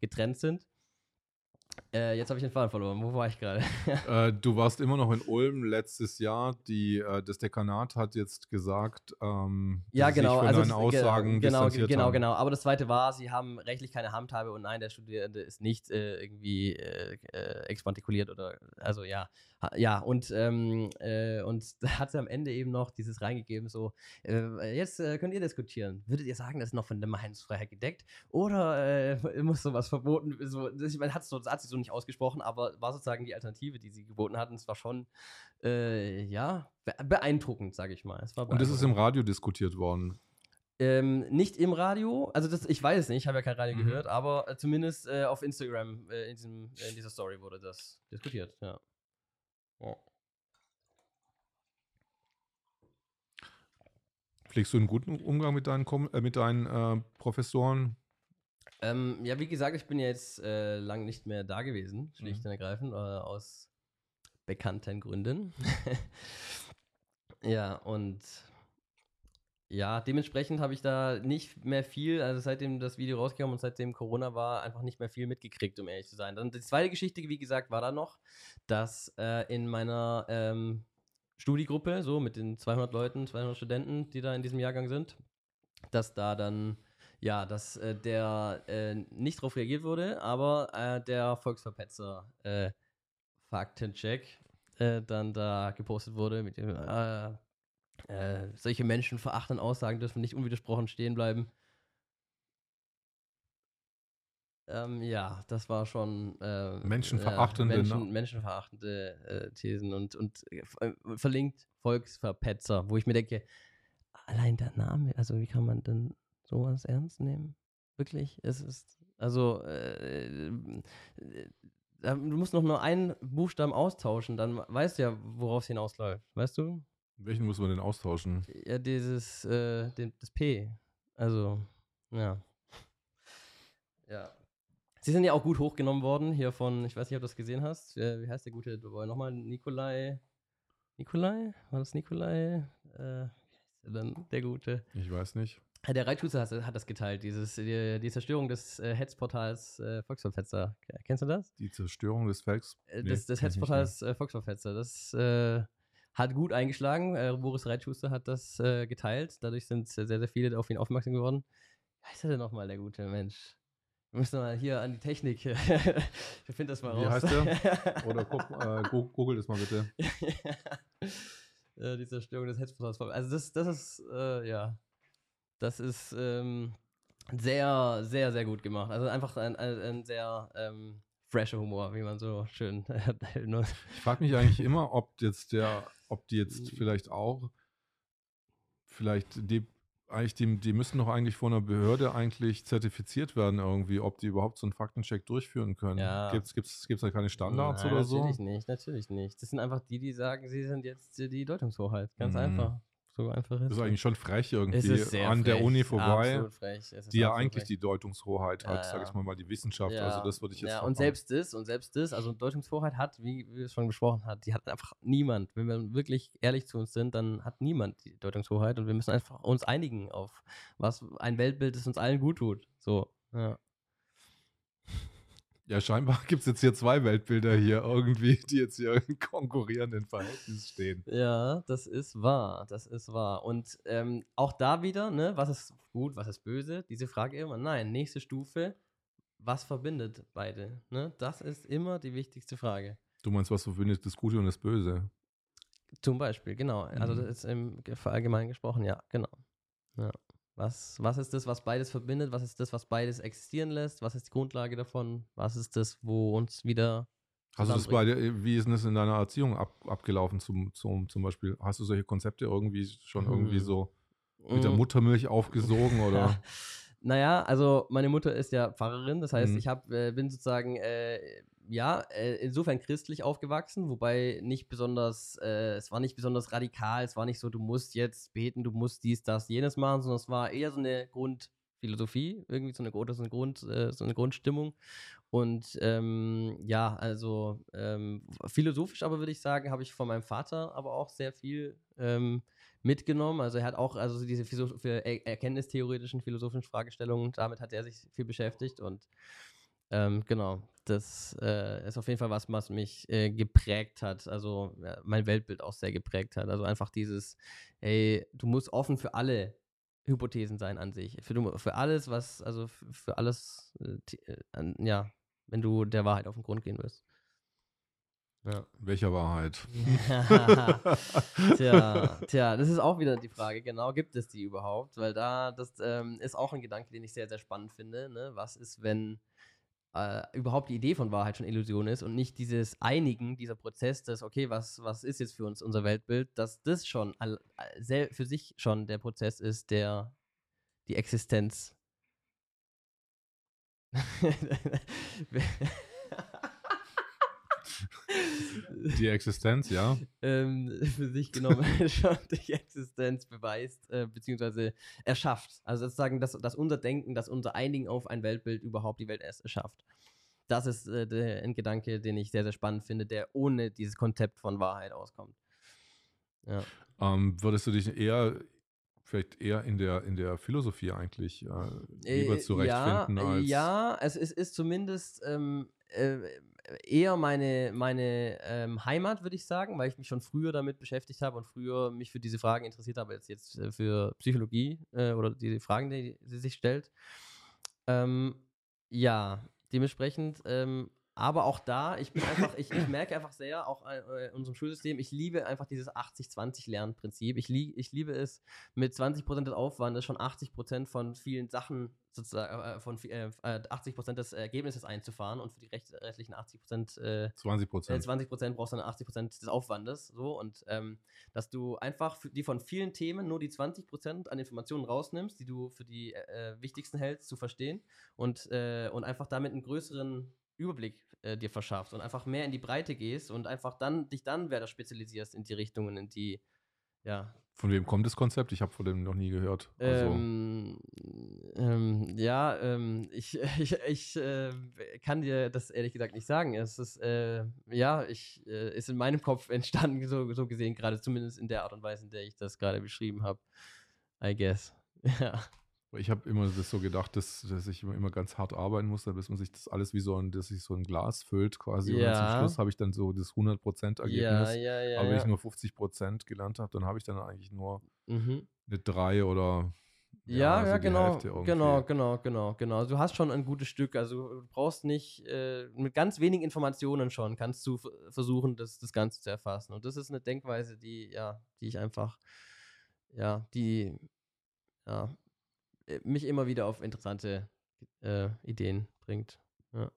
S2: getrennt sind. Äh, jetzt habe ich den Faden verloren. Wo war ich gerade?
S1: äh, du warst immer noch in Ulm letztes Jahr. Die, äh, das Dekanat hat jetzt gesagt, ähm,
S2: ja, genau,
S1: sich von also Aussagen
S2: genau, genau, haben. genau. Aber das zweite war, sie haben rechtlich keine Handhabe und nein, der Studierende ist nicht äh, irgendwie äh, äh, exmatrikuliert oder also ja, ja, und, ähm, äh, und da hat sie am Ende eben noch dieses reingegeben, so, äh, jetzt äh, könnt ihr diskutieren. Würdet ihr sagen, das ist noch von der Meinungsfreiheit gedeckt? Oder äh, muss sowas verboten? So, ich meine, hat, so, hat sie so nicht ausgesprochen, aber war sozusagen die Alternative, die sie geboten hatten. Es war schon, äh, ja, beeindruckend, sage ich mal.
S1: und das ist im Radio diskutiert worden.
S2: Ähm, nicht im Radio, also das, ich weiß es nicht, ich habe ja kein Radio mhm. gehört, aber äh, zumindest auf Instagram in, diesem, in, dieser Story wurde das diskutiert, ja. Ja.
S1: Pflegst du einen guten Umgang mit deinen, äh, mit deinen äh, Professoren?
S2: Ähm, ja, wie gesagt, ich bin ja jetzt äh, lang nicht mehr da gewesen, schlicht mhm. und ergreifend, äh, aus bekannten Gründen. ja, und ja, dementsprechend habe ich da nicht mehr viel, also seitdem das Video rauskam und seitdem Corona war, einfach nicht mehr viel mitgekriegt, um ehrlich zu sein. Dann die zweite Geschichte, wie gesagt, war da noch, dass äh, in meiner ähm, Studiegruppe, so mit den 200 Leuten, 200 Studenten, die da in diesem Jahrgang sind, dass da dann, ja, dass äh, der äh, nicht drauf reagiert wurde, aber äh, der Volksverpetzer äh, Faktencheck äh, dann da gepostet wurde mit dem äh, solche menschenverachtenden Aussagen dürfen nicht unwidersprochen stehen bleiben. Ähm, ja, das war schon
S1: äh, menschenverachtende,
S2: äh, Menschen, menschenverachtende äh, Thesen und, und äh, verlinkt Volksverpetzer, wo ich mir denke, allein der Name, also wie kann man denn sowas ernst nehmen? Wirklich? Es ist, also, äh, du musst noch nur einen Buchstaben austauschen, dann weißt du ja, worauf es hinausläuft, weißt du?
S1: Welchen muss man denn austauschen?
S2: Ja, dieses, äh, den, das P. Also, ja. Ja. Sie sind ja auch gut hochgenommen worden hier von, ich weiß nicht, ob du das gesehen hast. Äh, wie heißt der gute Boy nochmal? Nikolai. Nikolai? War das Nikolai? Äh, dann? Der gute.
S1: Ich weiß nicht.
S2: Der Reitschuster hat, hat, das geteilt, dieses, die, die Zerstörung des äh, Hetzportals äh, Volksverfetzer. Kennst du das?
S1: Die Zerstörung des Volks.
S2: Äh, nee, des, des Hetzportals äh, Volksverfetzer. Das äh, hat gut eingeschlagen. Äh, Boris Reitschuster hat das äh, geteilt. Dadurch sind sehr, sehr viele auf ihn aufmerksam geworden. Wie heißt er denn nochmal, der gute Mensch? Wir müssen mal hier an die Technik. ich finde das mal raus.
S1: Wie heißt der? Oder guck, äh, google das mal bitte.
S2: äh, die Zerstörung des Hetzportals. Also das, das ist, äh, ja, das ist ähm, sehr, sehr, sehr gut gemacht. Also einfach ein, ein, ein sehr ähm, fresher Humor, wie man so schön.
S1: ich frage mich eigentlich immer, ob jetzt der, ob die jetzt hm. vielleicht auch, vielleicht die, eigentlich die, die müssen doch eigentlich von einer Behörde eigentlich zertifiziert werden irgendwie, ob die überhaupt so einen Faktencheck durchführen können. Ja. Gibt es da keine Standards Nein, oder
S2: so? Natürlich nicht, natürlich nicht. Das sind einfach die, die sagen, sie sind jetzt die Deutungshoheit. Ganz mhm. einfach. So einfach
S1: ist. Das ist eigentlich schon frech irgendwie an
S2: frech.
S1: der Uni vorbei,
S2: die
S1: ja eigentlich frech. die Deutungshoheit hat, ja, sag ich mal, mal die Wissenschaft. Ja. Also das würde ich jetzt
S2: Ja, und selbst das, und selbst das, also Deutungshoheit hat, wie wir es schon besprochen haben, die hat einfach niemand. Wenn wir wirklich ehrlich zu uns sind, dann hat niemand die Deutungshoheit und wir müssen einfach uns einigen auf was ein Weltbild, das uns allen gut tut. So. Ja.
S1: Ja, scheinbar gibt es jetzt hier zwei Weltbilder hier irgendwie, die jetzt hier in konkurrierenden Verhältnis stehen.
S2: Ja, das ist wahr, das ist wahr. Und ähm, auch da wieder, ne, was ist gut, was ist böse? Diese Frage immer, nein, nächste Stufe, was verbindet beide? Ne? Das ist immer die wichtigste Frage.
S1: Du meinst, was verbindet das Gute und das Böse?
S2: Zum Beispiel, genau. Also
S1: Mhm.
S2: das ist im allgemein gesprochen, ja, genau. Ja. Was, was ist das, was beides verbindet? Was ist das, was beides existieren lässt? Was ist die Grundlage davon? Was ist das, wo uns wieder
S1: Hast du das bei dir, wie ist denn das in deiner Erziehung ab, abgelaufen zum, zum, zum Beispiel? Hast du solche Konzepte irgendwie schon irgendwie
S2: Hm.
S1: so mit der
S2: Mm.
S1: Muttermilch aufgesogen oder?
S2: Naja, also meine Mutter ist ja Pfarrerin, das heißt,
S1: Mhm.
S2: ich hab, äh, bin sozusagen, äh, ja, äh, insofern christlich aufgewachsen, wobei nicht besonders, äh, es war nicht besonders radikal, es war nicht so, du musst jetzt beten, du musst dies, das, jenes machen, sondern es war eher so eine Grundphilosophie, irgendwie so eine, Grund- so eine, Grund, äh, so eine Grundstimmung. Und ähm, ja, also ähm, philosophisch aber würde ich sagen, habe ich von meinem Vater aber auch sehr viel ähm, mitgenommen. Also er hat auch also so diese Philosoph- er erkenntnistheoretischen, philosophischen Fragestellungen, damit hat er sich viel beschäftigt und ähm, genau, das äh, ist auf jeden Fall was, was mich äh, geprägt hat, also ja, mein Weltbild auch sehr geprägt hat. Also einfach dieses, hey, du musst offen für alle Hypothesen sein an sich. Für, für alles, was, also für alles, äh, äh, an- ja, wenn du der Wahrheit auf den Grund gehen willst. Ja.
S1: Welcher Wahrheit?
S2: Tja, tja, das ist auch wieder die Frage, genau, gibt es die überhaupt? Weil da, das ähm, ist auch ein Gedanke, den ich sehr, sehr spannend finde. Ne? Was ist, wenn äh, überhaupt die Idee von Wahrheit schon Illusion ist und nicht dieses Einigen, dieser Prozess, des, okay, was, was ist jetzt für uns unser Weltbild, dass das schon all, all- für sich schon der Prozess ist, der die Existenz.
S1: Die Existenz, ja.
S2: ähm, für sich genommen schon die Existenz beweist, äh, beziehungsweise erschafft. Also sozusagen, dass, dass unser Denken, dass unser Einigen auf ein Weltbild überhaupt die Welt erst erschafft. Das ist äh, der, ein Gedanke, den ich sehr, sehr spannend finde, der ohne dieses Konzept von Wahrheit auskommt. Ja.
S1: Ähm, würdest du dich eher, vielleicht eher in der, in der Philosophie eigentlich äh, lieber
S2: Äh,
S1: zurechtfinden
S2: ja,
S1: als.
S2: Ja, es ist, ist zumindest ähm, äh, eher meine, meine ähm, Heimat, würde ich sagen, weil ich mich schon früher damit beschäftigt habe und früher mich für diese Fragen interessiert habe, als jetzt äh, für Psychologie äh, oder die Fragen, die sie sich stellt. Ähm, ja, dementsprechend, ähm, aber auch da, ich bin einfach, ich, ich merke einfach sehr, auch äh, in unserem Schulsystem, ich liebe einfach dieses 80-20-Lernprinzip. Ich, lie ich liebe es, mit 20% des Aufwandes schon 80% von vielen Sachen sozusagen, äh, von vi- äh, äh, 80% des Ergebnisses einzufahren und für die rest restlichen 80% äh,
S1: 20
S2: äh,
S1: Prozent.
S2: 20 Prozent brauchst du dann 80 Prozent des Aufwandes. So und ähm, dass du einfach für die von vielen Themen nur die 20 Prozent an Informationen rausnimmst, die du für die äh, wichtigsten hältst, zu verstehen und, äh, und einfach damit einen größeren Überblick äh, dir verschaffst und einfach mehr in die Breite gehst und einfach dann dich dann weiter spezialisierst in die Richtungen, in die ja,
S1: Von wem kommt das Konzept? Ich habe von dem noch nie gehört. Also,
S2: ähm, ähm, ja, ähm, ich, ich, ich äh, kann dir das ehrlich gesagt nicht sagen. Es ist, äh, ja, ich, äh, ist in meinem Kopf entstanden, so, so gesehen, gerade zumindest in der Art und Weise, in der ich das gerade beschrieben habe. I guess. Ja.
S1: Ich habe immer das so gedacht, dass, dass ich immer, immer ganz hart arbeiten muss, bis man sich das alles wie so ein, dass sich so ein Glas füllt quasi. Und dann
S2: Ja.
S1: zum Schluss habe ich dann so das 100% Ergebnis.
S2: Ja, ja, ja.
S1: aber wenn
S2: ja.
S1: ich nur 50% gelernt habe, dann habe ich dann eigentlich nur
S2: mhm.
S1: eine 3 oder
S2: Ja, ja,
S1: die
S2: genau, genau, genau, genau, genau. Also Du hast schon ein gutes Stück. Also du brauchst nicht, äh, mit ganz wenigen Informationen schon, kannst du versuchen, das, das Ganze zu erfassen. Und das ist eine Denkweise, die, ja, die ich einfach, ja, die, ja, äh, mich immer wieder auf interessante äh, Ideen bringt. Ja.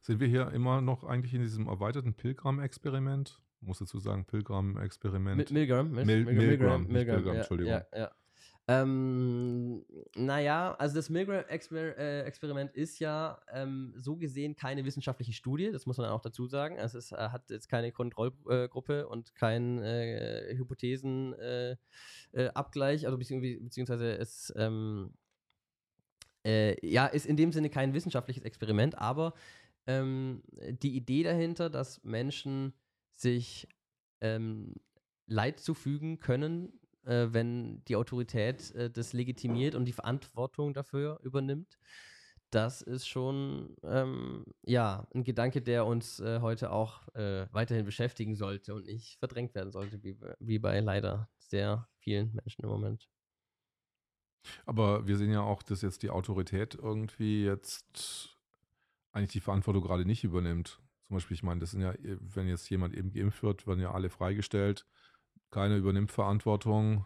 S1: Sind wir hier immer noch eigentlich in diesem erweiterten Pilgram-Experiment? Muss dazu sagen, Pilgram-Experiment.
S2: Mit Milgram, Mil
S1: Mil- Milgram, nicht Pilgram,
S2: ja,
S1: Entschuldigung.
S2: Ja, ja. Ähm, naja, also das Milgram-Experiment ist ja ähm, so gesehen keine wissenschaftliche Studie, das muss man auch dazu sagen. Also es äh, hat jetzt keine Kontrollgruppe und kein äh, Hypothesenabgleich, äh, also beziehungsweise, beziehungsweise es ähm, äh, ja, ist in dem Sinne kein wissenschaftliches Experiment, aber ähm, die Idee dahinter, dass Menschen sich ähm, Leid zufügen können, äh, wenn die Autorität äh, das legitimiert und die Verantwortung dafür übernimmt. Das ist schon ähm, ja ein Gedanke, der uns äh, heute auch äh, weiterhin beschäftigen sollte und nicht verdrängt werden sollte, wie, wie bei leider sehr vielen Menschen im Moment.
S1: Aber wir sehen ja auch, dass jetzt die Autorität irgendwie jetzt eigentlich die Verantwortung gerade nicht übernimmt. Zum Beispiel, ich meine, das sind ja, wenn jetzt jemand eben geimpft wird, werden ja alle freigestellt. Keiner übernimmt Verantwortung.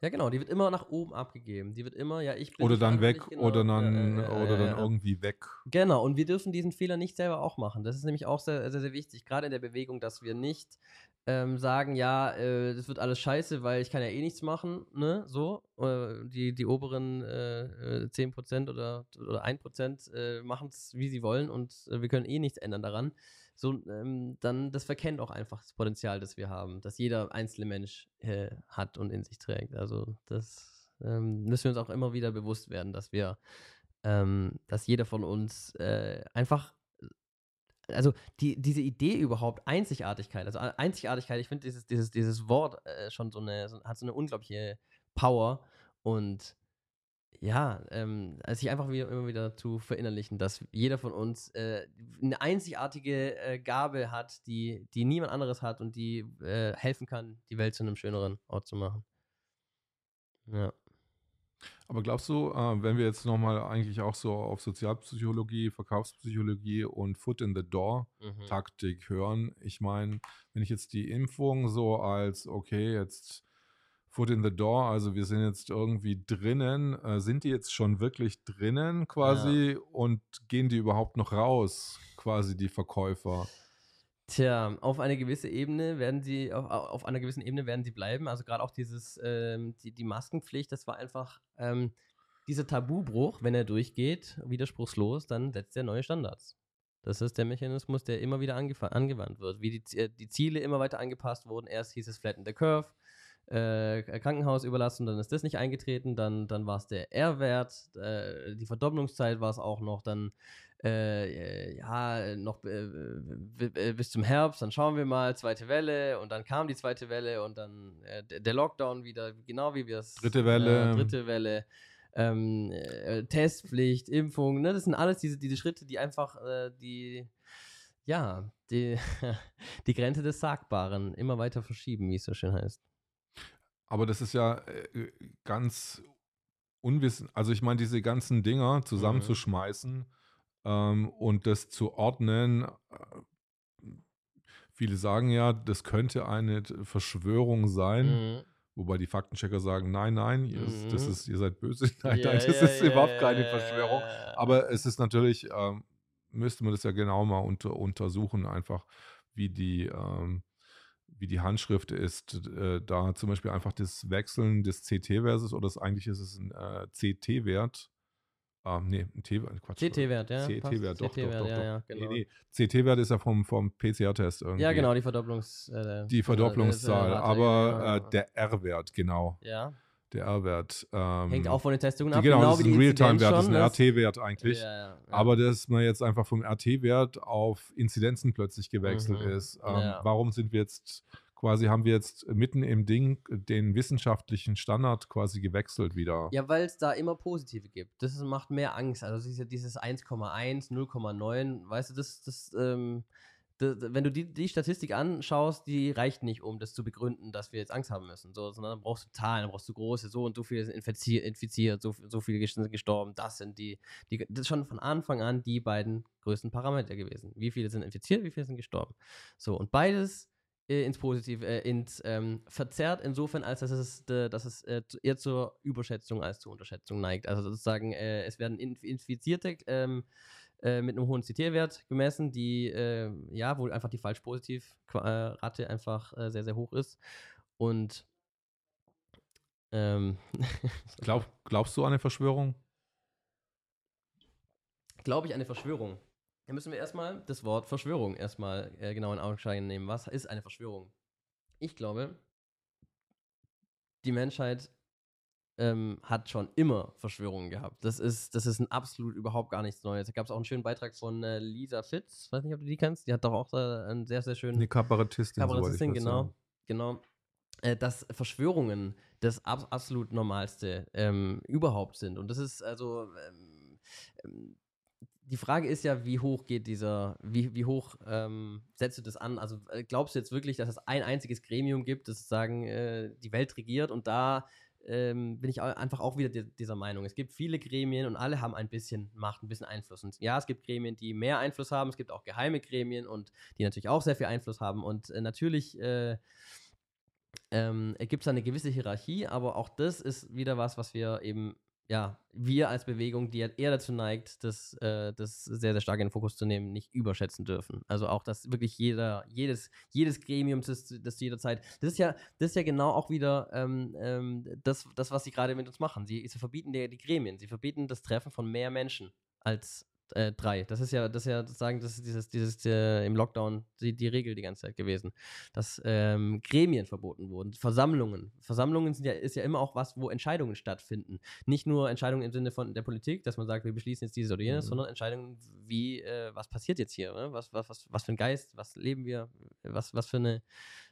S2: Ja, genau, die wird immer nach oben abgegeben. Die wird immer, ja, ich
S1: bin. Oder dann weg, genau, oder dann, äh, oder dann irgendwie weg.
S2: Genau, und wir dürfen diesen Fehler nicht selber auch machen. Das ist nämlich auch sehr, sehr, sehr wichtig, gerade in der Bewegung, dass wir nicht ähm, sagen, ja, äh, das wird alles scheiße, weil ich kann ja eh nichts machen, ne, so. Äh, die, die oberen äh, 10% äh, oder, oder 1% äh, machen es, wie sie wollen und äh, wir können eh nichts ändern daran. So, ähm, dann, das verkennt auch einfach das Potenzial, das wir haben, das jeder einzelne Mensch äh, hat und in sich trägt. Also das ähm, müssen wir uns auch immer wieder bewusst werden, dass wir, ähm, dass jeder von uns einfach also die, diese Idee überhaupt, Einzigartigkeit, also Einzigartigkeit, ich finde dieses, dieses, dieses Wort äh, schon so eine, so, hat so eine unglaubliche Power und ja, ähm, also sich einfach wieder, immer wieder zu verinnerlichen, dass jeder von uns äh, eine einzigartige äh, Gabe hat, die, die niemand anderes hat und die äh, helfen kann, die Welt zu einem schöneren Ort zu machen. Ja.
S1: Aber glaubst du, äh, wenn wir jetzt nochmal eigentlich auch so auf Sozialpsychologie, Verkaufspsychologie und Foot in the Door mhm. Hören, ich meine, wenn ich jetzt die Impfung so als, okay, jetzt Foot in the Door, also wir sind jetzt irgendwie drinnen, äh, sind die jetzt schon wirklich drinnen quasi ja. und gehen die überhaupt noch raus, quasi die Verkäufer?
S2: Tja, auf eine gewisse Ebene werden sie, auf, auf einer gewissen Ebene werden sie bleiben. Also gerade auch dieses, ähm, die, die Maskenpflicht, das war einfach ähm, dieser Tabubruch, wenn er durchgeht, widerspruchslos, dann setzt er neue Standards. Das ist der Mechanismus, der immer wieder angewandt wird. Wie die, äh, die Ziele immer weiter angepasst wurden. Erst hieß es Flatten the Curve, äh, Krankenhaus überlassen, dann ist das nicht eingetreten, dann, dann war es der R-Wert, äh, die Verdopplungszeit war es auch noch, dann äh, ja, noch äh, bis zum Herbst, dann schauen wir mal, zweite Welle und dann kam die zweite Welle und dann äh, der Lockdown wieder, genau wie wir es.
S1: Dritte Welle.
S2: Äh, dritte Welle. Ähm, äh, Testpflicht, Impfung, ne, das sind alles diese, diese Schritte, die einfach die, ja, die, die Grenze des Sagbaren immer weiter verschieben, wie es so schön heißt.
S1: Aber das ist ja ganz unwissen, also ich meine, diese ganzen Dinger mhm. zusammenzuschmeißen, ähm, und das zu ordnen. Äh, viele sagen ja, das könnte eine Verschwörung sein. Mhm. Wobei die Faktenchecker sagen, nein, nein, ihr, mhm. das ist, ihr seid böse. Nein, ja, nein, das ja, ist ja, überhaupt keine Verschwörung. Aber es ist natürlich, ähm, müsste man das ja genau mal unter, untersuchen, einfach wie die, ähm, wie die Handschrift ist. Äh, da zum Beispiel einfach das Wechseln des CT-Verses oder das, eigentlich ist es ein äh, CT-Wert Ah, nee, ein T, Quatsch.
S2: CT-Wert, ja.
S1: CT-Wert, doch,
S2: CT
S1: doch, doch,
S2: ja, ja, genau.
S1: Nee, nee. CT-Wert ist ja vom, vom PCR-Test irgendwie.
S2: Ja, genau, die Verdopplungs...
S1: Äh, die Verdopplungszahl, äh, aber äh, der R-Wert, genau.
S2: Ja.
S1: Der R-Wert.
S2: Ähm, Hängt auch von den Testungen ab.
S1: genau, genau das ist ein Realtime-Wert, das ist ein RT-Wert eigentlich. Ja, ja, aber dass man jetzt einfach vom RT-Wert auf Inzidenzen plötzlich gewechselt mhm. ist. Ähm, warum sind wir jetzt quasi haben wir jetzt mitten im Ding den wissenschaftlichen Standard quasi gewechselt wieder.
S2: Ja, weil es da immer positive gibt. Das macht mehr Angst. Also dieses, dieses 1,1, 0,9, weißt du, das, das, ähm, das, wenn du die, die Statistik anschaust, die reicht nicht, um das zu begründen, dass wir jetzt Angst haben müssen. So, sondern dann brauchst du Zahlen, dann brauchst du große, so und so viele sind infiziert, infiziert so, so viele sind gestorben. Das sind die, die, das ist schon von Anfang an die beiden größten Parameter gewesen. Wie viele sind infiziert, wie viele sind gestorben. So, und beides äh, ins Positive, äh, ins ähm, verzerrt, insofern, als dass es, äh, dass es äh, eher zur Überschätzung als zur Unterschätzung neigt. Also sozusagen, äh, es werden Infizierte ähm, äh, mit einem hohen CT-Wert gemessen, die, ja, wo einfach die Falsch-Positiv-Rate einfach sehr, sehr hoch ist. Und ähm,
S1: Glaub, glaubst du an eine Verschwörung?
S2: Glaube ich an eine Verschwörung? Da müssen wir erstmal das Wort Verschwörung erstmal äh, genau in Augenschein nehmen. Was ist eine Verschwörung? Ich glaube, die Menschheit ähm, hat schon immer Verschwörungen gehabt. Das ist, das ist ein absolut überhaupt gar nichts Neues. Da gab es auch einen schönen Beitrag von äh, Lisa Fitz, weiß nicht, ob du die kennst. Die hat doch auch äh, einen sehr, sehr schönen.
S1: Eine Kabarettistin.
S2: Kabarettistin, genau. Sagen. Genau. äh, dass Verschwörungen das ab absolut Normalste ähm, überhaupt sind. Und das ist also, ähm, ähm, die Frage ist ja, wie hoch geht dieser, wie, wie hoch ähm, setzt du das an? Also äh, glaubst du jetzt wirklich, dass es ein einziges Gremium gibt, das sozusagen äh, die Welt regiert und da ähm, bin ich einfach auch wieder dieser Meinung. Es gibt viele Gremien und alle haben ein bisschen Macht, ein bisschen Einfluss. Und ja, es gibt Gremien, die mehr Einfluss haben, es gibt auch geheime Gremien und die natürlich auch sehr viel Einfluss haben. Und äh, natürlich äh, ähm, gibt es eine gewisse Hierarchie, aber auch das ist wieder was, was wir eben ja, wir als Bewegung, die eher dazu neigt, das, äh, das sehr, sehr stark in den Fokus zu nehmen, nicht überschätzen dürfen. Also auch, dass wirklich jeder, jedes, jedes Gremium, das, das jederzeit, das ist ja, das ist ja genau auch wieder ähm, ähm, das, das, was sie gerade mit uns machen. Sie, sie verbieten die, die Gremien, sie verbieten das Treffen von mehr Menschen als äh, drei. Das ist ja, das ist ja sozusagen, das ist dieses, dieses äh, im Lockdown die, die Regel die ganze Zeit gewesen, dass ähm, Gremien verboten wurden, Versammlungen. Versammlungen sind ja, ist ja immer auch was, wo Entscheidungen stattfinden. Nicht nur Entscheidungen im Sinne von der Politik, dass man sagt, wir beschließen jetzt dieses oder jenes, mhm. sondern Entscheidungen wie, äh, was passiert jetzt hier? Ne? Was, was, was, was für ein Geist, was leben wir, was, was für eine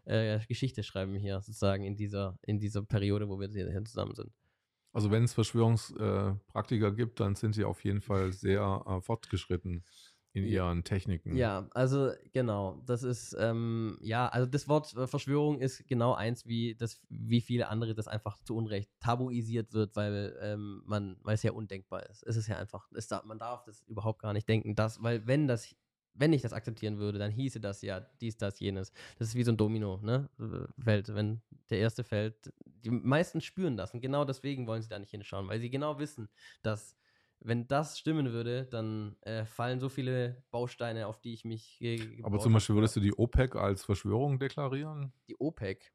S2: äh, Geschichte schreiben wir hier sozusagen in dieser, in dieser Periode, wo wir hier zusammen sind.
S1: Also wenn es Verschwörungspraktiker äh, gibt, dann sind sie auf jeden Fall sehr äh, fortgeschritten in ihren Techniken.
S2: Ja, also genau, das ist, ähm, ja, also das Wort äh, Verschwörung ist genau eins, wie das, wie viele andere das einfach zu Unrecht tabuisiert wird, weil ähm, man, weil es ja undenkbar ist. Es ist ja einfach, es, man darf das überhaupt gar nicht denken, dass, weil wenn das wenn ich das akzeptieren würde, dann hieße das ja dies, das, jenes. Das ist wie so ein Domino, ne? Fällt, wenn der erste fällt. Die meisten spüren das und genau deswegen wollen sie da nicht hinschauen, weil sie genau wissen, dass wenn das stimmen würde, dann äh, fallen so viele Bausteine, auf die ich mich.
S1: Aber zum Beispiel würdest du die OPEC als Verschwörung deklarieren?
S2: Die OPEC.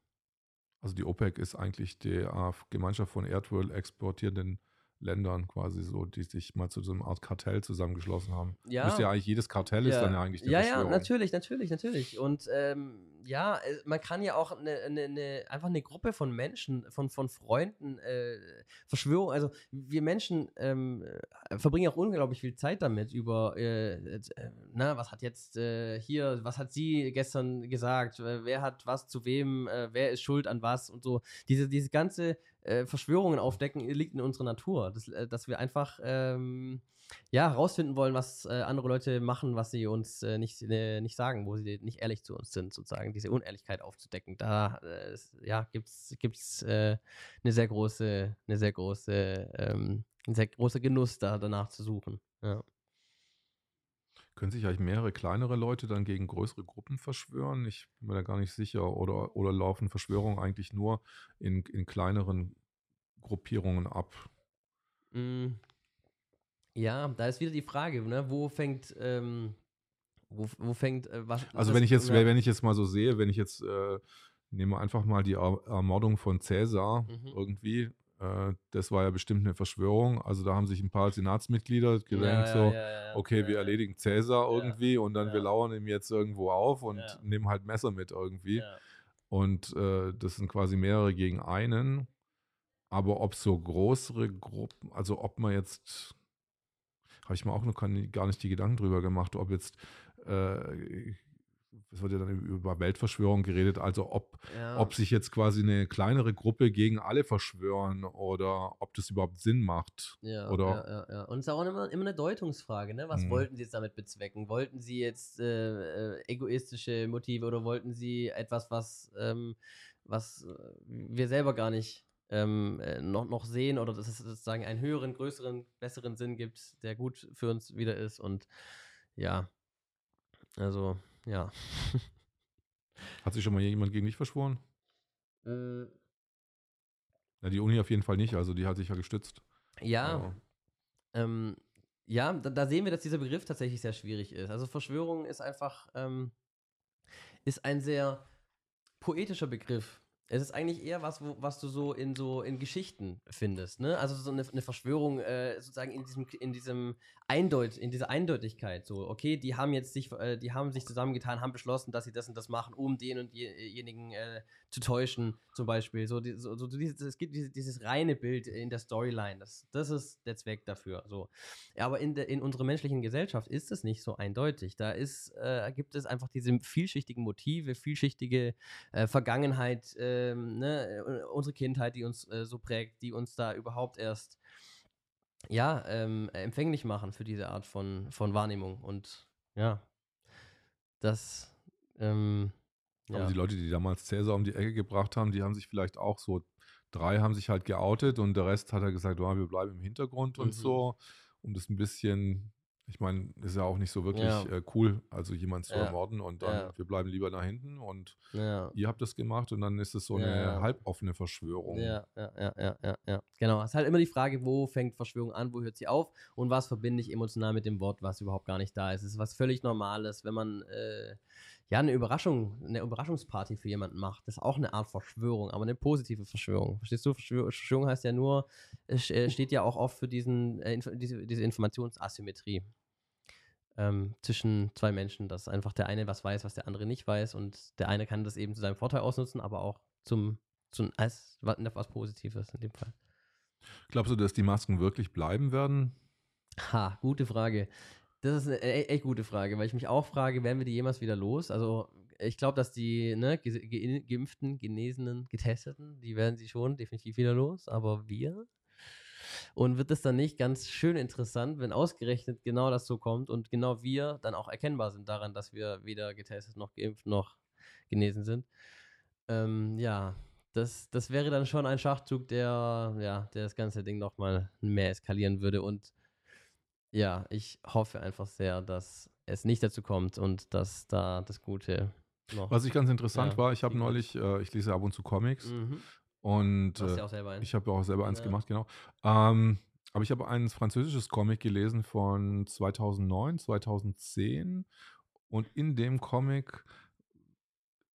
S1: Also die OPEC ist eigentlich die Gemeinschaft von Erdöl exportierenden Ländern quasi so, die sich mal zu so einer Art Kartell zusammengeschlossen haben. Ja. Müsste ja eigentlich jedes Kartell ja. ist dann ja eigentlich
S2: eine Ja, ja, natürlich, natürlich, natürlich. Und ähm, ja, äh, man kann ja auch eine, eine, eine, einfach eine Gruppe von Menschen, von, von Freunden, äh, Verschwörung, also wir Menschen ähm, äh, verbringen auch unglaublich viel Zeit damit über, äh, äh, na, was hat jetzt äh, hier, was hat sie gestern gesagt, wer hat was zu wem, wer ist schuld an was und so. Diese, diese ganze Verschwörungen aufdecken liegt in unserer Natur, das, dass wir einfach ähm, ja, herausfinden wollen, was äh, andere Leute machen, was sie uns äh, nicht, äh, nicht sagen, wo sie nicht ehrlich zu uns sind, sozusagen, diese Unehrlichkeit aufzudecken. Da äh, ja, gibt es äh, eine sehr große, eine sehr große, ähm, ein sehr großer Genuss, da danach zu suchen. Ja.
S1: Können sich eigentlich mehrere kleinere Leute dann gegen größere Gruppen verschwören? Ich bin mir da gar nicht sicher. Oder, oder laufen Verschwörungen eigentlich nur in, in kleineren Gruppierungen ab?
S2: Mm. Ja, da ist wieder die Frage, ne? wo fängt, ähm, wo, wo fängt äh, was.
S1: Also wenn ich jetzt, ja. wenn ich jetzt mal so sehe, wenn ich jetzt äh, nehme einfach mal die Ermordung von Cäsar mhm. irgendwie. Äh, das war ja bestimmt eine Verschwörung. Also da haben sich ein paar Senatsmitglieder gedacht, ja, so, ja, okay, wir erledigen Cäsar irgendwie und dann wir lauern ihm jetzt irgendwo auf und nehmen halt Messer mit irgendwie. Und äh, das sind quasi mehrere gegen einen. Aber ob so größere Gruppen, also ob man jetzt habe ich mir auch noch gar nicht die Gedanken drüber gemacht, ob jetzt, äh, es wird ja dann über Weltverschwörung geredet, also ob, ja. ob sich jetzt quasi eine kleinere Gruppe gegen alle verschwören oder ob das überhaupt Sinn macht.
S2: Ja,
S1: oder
S2: ja, ja, ja. Und es ist auch immer, immer eine Deutungsfrage, ne? Was mhm. wollten sie jetzt damit bezwecken? Wollten sie jetzt äh, äh, egoistische Motive oder wollten sie etwas, was, ähm, was äh, wir selber gar nicht ähm, äh, noch, noch sehen oder dass es sozusagen einen höheren, größeren, besseren Sinn gibt, der gut für uns wieder ist. Und ja, also, ja.
S1: Hat sich schon mal jemand gegen dich verschworen? Äh, ja, die Uni auf jeden Fall nicht, also die hat sich ja gestützt.
S2: Ja. Ähm, ja, da, da, sehen wir, dass dieser Begriff tatsächlich sehr schwierig ist. Also Verschwörung ist einfach, ähm, ist ein sehr poetischer Begriff. Es ist eigentlich eher was, wo, was du so in so in Geschichten findest, ne? Also so eine, eine Verschwörung äh, sozusagen in diesem in diesem Eindeut in dieser Eindeutigkeit. So, okay, die haben jetzt sich, äh, die haben sich zusammengetan, haben beschlossen, dass sie das und das machen, um den und diejenigen äh, zu täuschen, zum Beispiel. So, die, so, so dieses, es gibt dieses, dieses, reine Bild in der Storyline. Das, das ist der Zweck dafür. So. Ja, aber in, der, in unserer menschlichen Gesellschaft ist es nicht so eindeutig. Da ist, äh, gibt es einfach diese vielschichtigen Motive, vielschichtige äh, Vergangenheit. Äh, ähm, ne, unsere Kindheit, die uns äh, so prägt, die uns da überhaupt erst ja, ähm, empfänglich machen für diese Art von, von Wahrnehmung. Und ja, das, ähm,
S1: Aber
S2: ja.
S1: die Leute, die damals Cäsar um die Ecke gebracht haben, die haben sich vielleicht auch so, drei haben sich halt geoutet und der Rest hat er gesagt, oh, wir bleiben im Hintergrund
S2: Mhm.
S1: und so, um das ein bisschen, ich meine, ist ja auch nicht so wirklich
S2: Ja.
S1: äh, cool, also jemanden zu
S2: Ja.
S1: ermorden und dann,
S2: Ja.
S1: wir bleiben lieber da hinten und ihr habt das gemacht und dann ist es so eine halboffene Verschwörung.
S2: Ja, ja, ja, ja, ja, ja. Genau. Es ist halt immer die Frage, wo fängt Verschwörung an, wo hört sie auf und was verbinde ich emotional mit dem Wort, was überhaupt gar nicht da ist. Es ist was völlig Normales, wenn man äh, ja eine Überraschung, eine Überraschungsparty für jemanden macht. Das ist auch eine Art Verschwörung, aber eine positive Verschwörung. Verstehst du? Verschwör Verschwörung heißt ja nur, es äh, steht ja auch oft für diesen, äh, diese, diese Informationsasymmetrie. Ähm, zwischen zwei Menschen, dass einfach der eine was weiß, was der andere nicht weiß und der eine kann das eben zu seinem Vorteil ausnutzen, aber auch zum, zum als was, was Positives in dem Fall.
S1: Glaubst du, dass die Masken wirklich bleiben werden?
S2: Ha, gute Frage. Das ist eine e echt gute Frage, weil ich mich auch frage, werden wir die jemals wieder los? Also ich glaube, dass die ne, ge ge geimpften, genesenen, getesteten, die werden sie schon definitiv wieder los, aber wir? Und wird es dann nicht ganz schön interessant, wenn ausgerechnet genau das so kommt und genau wir dann auch erkennbar sind daran, dass wir weder getestet noch geimpft noch genesen sind? Ähm, ja, das, das wäre dann schon ein Schachzug, der, ja, der das ganze Ding nochmal mehr eskalieren würde. Und ja, ich hoffe einfach sehr, dass es nicht dazu kommt und dass da das Gute noch.
S1: Was ich ganz interessant
S2: Ja,
S1: war, ich habe neulich, äh, ich lese ab und zu Comics
S2: Mhm.
S1: und äh,
S2: ja auch selber einen.
S1: ich habe auch selber eins
S2: Ja.
S1: gemacht, genau. Ähm, aber ich habe ein französisches Comic gelesen von 2009, 2010 und in dem Comic,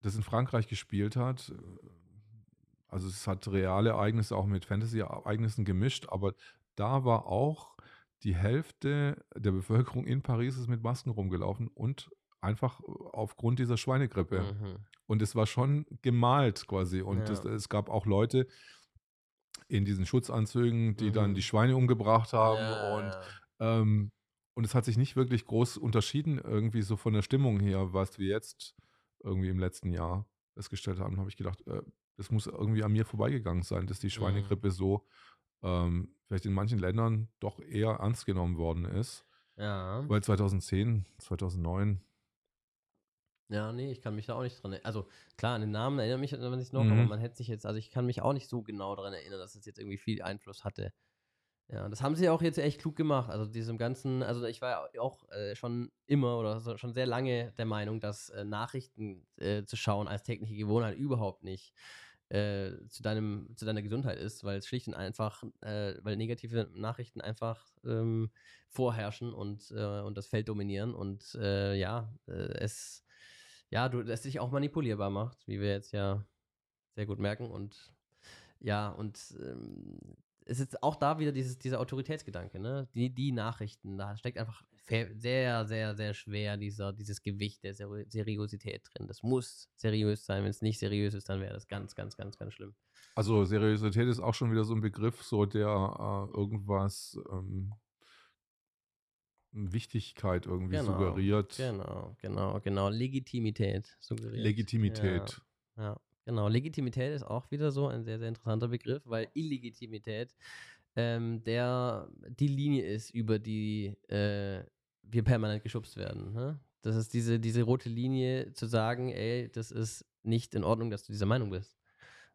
S1: das in Frankreich gespielt hat, also es hat reale Ereignisse auch mit Fantasy-Ereignissen gemischt, aber da war auch die Hälfte der Bevölkerung in Paris ist mit Masken rumgelaufen und einfach aufgrund dieser Schweinegrippe.
S2: Mhm.
S1: Und es war schon gemalt quasi. Und
S2: Ja.
S1: es, es gab auch Leute in diesen Schutzanzügen, die dann
S2: Mhm.
S1: die Schweine umgebracht haben.
S2: Ja,
S1: Und, ähm, und es hat sich nicht wirklich groß unterschieden, irgendwie so von der Stimmung her, was wir jetzt irgendwie im letzten Jahr festgestellt haben. habe ich gedacht, äh, das muss irgendwie an mir vorbeigegangen sein, dass die
S2: Mhm.
S1: Schweinegrippe so ähm, vielleicht in manchen Ländern doch eher ernst genommen worden ist.
S2: ja.
S1: Weil 2010, 2009
S2: Ja, nee, ich kann mich da auch nicht dran erinnern. Also klar, an den Namen erinnert mich man sich noch, aber
S1: Mhm.
S2: man hätte sich jetzt, also ich kann mich auch nicht so genau daran erinnern, dass es jetzt irgendwie viel Einfluss hatte. Ja, das haben sie auch jetzt echt klug gemacht. Also diesem ganzen, also ich war ja auch äh, schon immer oder so, schon sehr lange der Meinung, dass äh, Nachrichten äh, zu schauen als tägliche Gewohnheit überhaupt nicht äh, zu deinem, zu deiner Gesundheit ist, weil es schlicht und einfach, äh, weil negative Nachrichten einfach ähm, vorherrschen und, äh, und das Feld dominieren und äh, ja, äh, es ja, du, es dich auch manipulierbar macht, wie wir jetzt ja sehr gut merken. Und ja, und ähm, es ist auch da wieder dieses, dieser Autoritätsgedanke, ne? Die, die Nachrichten, da steckt einfach sehr, sehr, sehr schwer dieser, dieses Gewicht der Seri Seriosität drin. Das muss seriös sein. Wenn es nicht seriös ist, dann wäre das ganz, ganz, ganz, ganz schlimm.
S1: Also Seriosität ist auch schon wieder so ein Begriff, so der äh, irgendwas ähm, Wichtigkeit irgendwie
S2: Genau,
S1: suggeriert.
S2: Genau, genau, genau. Legitimität suggeriert.
S1: Legitimität.
S2: Ja, ja, genau. Legitimität ist auch wieder so ein sehr, sehr interessanter Begriff, weil Illegitimität ähm, der die Linie ist, über die äh, wir permanent geschubst werden. Ne? Das ist diese, diese rote Linie zu sagen, ey, das ist nicht in Ordnung, dass du dieser Meinung bist.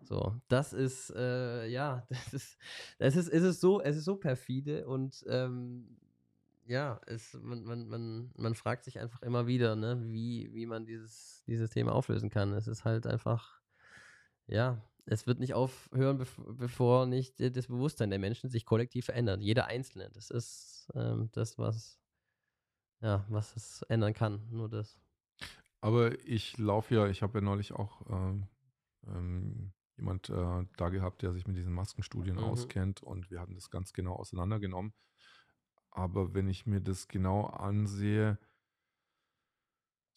S2: So, das ist, äh, ja, das ist, das ist, es ist so, es ist so perfide und ähm, ja, es, man, man, man, man fragt sich einfach immer wieder, ne, wie, wie man dieses, dieses Thema auflösen kann. Es ist halt einfach, ja, es wird nicht aufhören, bev bevor nicht das Bewusstsein der Menschen sich kollektiv verändert. Jeder Einzelne. Das ist ähm, das, was, ja, was es ändern kann. Nur das.
S1: Aber ich laufe ja, ich habe ja neulich auch ähm, ähm, jemand äh, da gehabt, der sich mit diesen Maskenstudien
S2: Mhm.
S1: auskennt und wir hatten das ganz genau auseinandergenommen. Aber wenn ich mir das genau ansehe,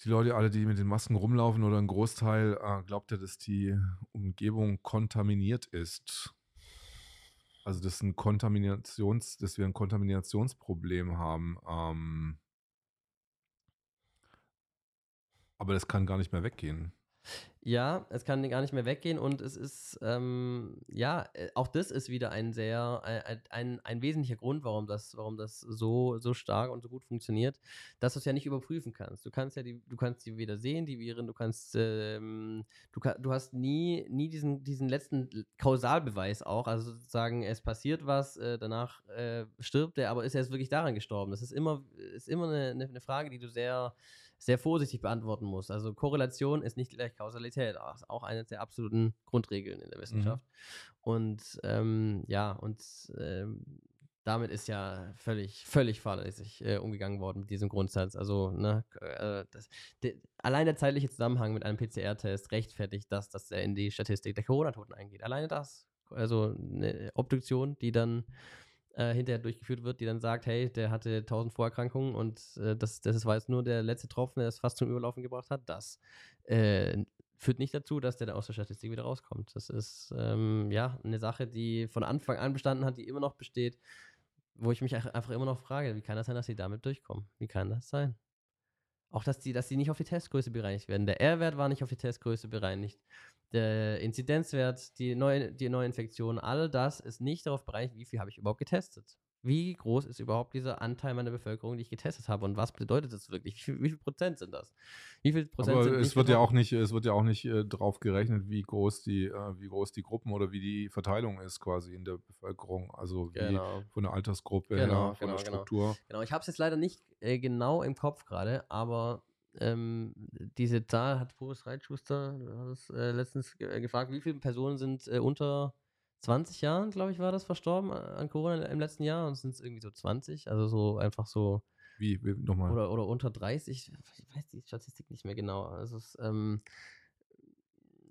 S1: die Leute alle, die mit den Masken rumlaufen oder ein Großteil, äh, glaubt ja, dass die Umgebung kontaminiert ist. Also dass ein Kontaminations, dass wir ein Kontaminationsproblem haben. Ähm, aber das kann gar nicht mehr weggehen.
S2: Ja, es kann gar nicht mehr weggehen und es ist, ähm, ja, äh, auch das ist wieder ein sehr, ein, ein, ein wesentlicher Grund, warum das, warum das so, so stark und so gut funktioniert, dass du es ja nicht überprüfen kannst. Du kannst ja die, du kannst sie weder sehen, die Viren, du kannst, ähm, du, du hast nie, nie diesen, diesen letzten Kausalbeweis auch, also sozusagen, es passiert was, äh, danach äh, stirbt er, aber ist er jetzt wirklich daran gestorben? Das ist immer, ist immer eine, eine Frage, die du sehr, sehr vorsichtig beantworten muss. Also Korrelation ist nicht gleich Kausalität, das ist auch eine der absoluten Grundregeln in der Wissenschaft. Mhm. Und ähm, ja, und ähm, damit ist ja völlig, völlig fahrlässig äh, umgegangen worden mit diesem Grundsatz. Also, ne, äh, das, de, allein der zeitliche Zusammenhang mit einem PCR-Test rechtfertigt das, dass er in die Statistik der Corona-Toten eingeht. Alleine das. Also eine Obduktion, die dann äh, hinterher durchgeführt wird, die dann sagt, hey, der hatte tausend Vorerkrankungen und äh, das, das war jetzt nur der letzte Tropfen, der es fast zum Überlaufen gebracht hat, das äh, führt nicht dazu, dass der dann aus der Statistik wieder rauskommt. Das ist ähm, ja eine Sache, die von Anfang an bestanden hat, die immer noch besteht, wo ich mich einfach immer noch frage, wie kann das sein, dass sie damit durchkommen? Wie kann das sein? Auch, dass die, dass die nicht auf die Testgröße bereinigt werden. Der R-Wert war nicht auf die Testgröße bereinigt der Inzidenzwert, die, neue, die Neuinfektion, all das ist nicht darauf berechnet, wie viel habe ich überhaupt getestet. Wie groß ist überhaupt dieser Anteil meiner Bevölkerung, die ich getestet habe und was bedeutet das wirklich? Wie viel, wie viel Prozent sind das? Wie viel Prozent
S1: Aber
S2: sind
S1: es wird ja auch nicht, es wird ja auch nicht äh, darauf gerechnet, wie groß die, äh, wie groß die Gruppen oder wie die Verteilung ist quasi in der Bevölkerung. Also wie genau. von der Altersgruppe
S2: genau,
S1: her, von
S2: genau,
S1: der genau. Struktur.
S2: Genau, genau. ich habe es jetzt leider nicht äh, genau im Kopf gerade, aber ähm, diese Zahl hat Boris Reitschuster äh, letztens äh, gefragt, wie viele Personen sind äh, unter 20 Jahren, glaube ich, war das verstorben an Corona im letzten Jahr und sind es irgendwie so 20, also so einfach so.
S1: Wie, wie nochmal?
S2: Oder, oder unter 30, ich weiß die Statistik nicht mehr genau. Also es, ähm,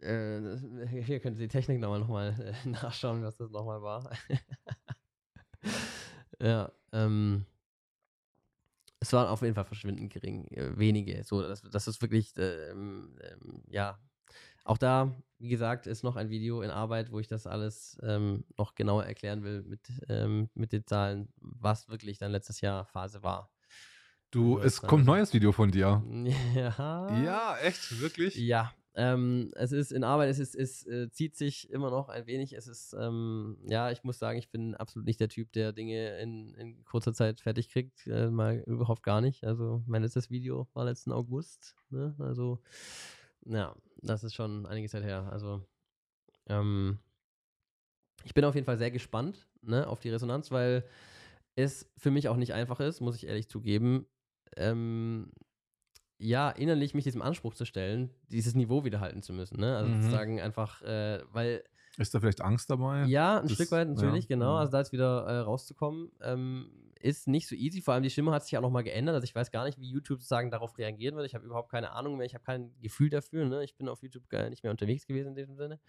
S2: äh, hier könnt ihr die Technik nochmal noch mal, äh, nachschauen, was das nochmal war. ja, ähm, es waren auf jeden Fall verschwindend gering, äh, wenige. So, das, das ist wirklich, ähm, ähm, ja. Auch da, wie gesagt, ist noch ein Video in Arbeit, wo ich das alles ähm, noch genauer erklären will mit, ähm, mit den Zahlen, was wirklich dann letztes Jahr Phase war.
S1: Du, es kommt ein neues Video von dir.
S2: Ja.
S1: Ja, echt? Wirklich?
S2: Ja, ähm, es ist in Arbeit, es, ist, es äh, zieht sich immer noch ein wenig. Es ist, ähm, ja, ich muss sagen, ich bin absolut nicht der Typ, der Dinge in, in kurzer Zeit fertig kriegt. Äh, mal überhaupt gar nicht. Also, mein letztes Video war letzten August. Ne? Also, ja, das ist schon einige Zeit her. Also, ähm, ich bin auf jeden Fall sehr gespannt ne, auf die Resonanz, weil es für mich auch nicht einfach ist, muss ich ehrlich zugeben. Ähm, ja, innerlich mich diesem Anspruch zu stellen, dieses Niveau wiederhalten zu müssen. Ne? Also mhm. sozusagen einfach, äh, weil.
S1: Ist da vielleicht Angst dabei?
S2: Ja, ein das, Stück weit natürlich, ja. genau. Also da jetzt wieder äh, rauszukommen, ähm, ist nicht so easy. Vor allem die Stimme hat sich auch nochmal geändert. Also ich weiß gar nicht, wie YouTube sozusagen darauf reagieren wird. Ich habe überhaupt keine Ahnung mehr. Ich habe kein Gefühl dafür. Ne? Ich bin auf YouTube gar nicht mehr unterwegs gewesen in diesem Sinne.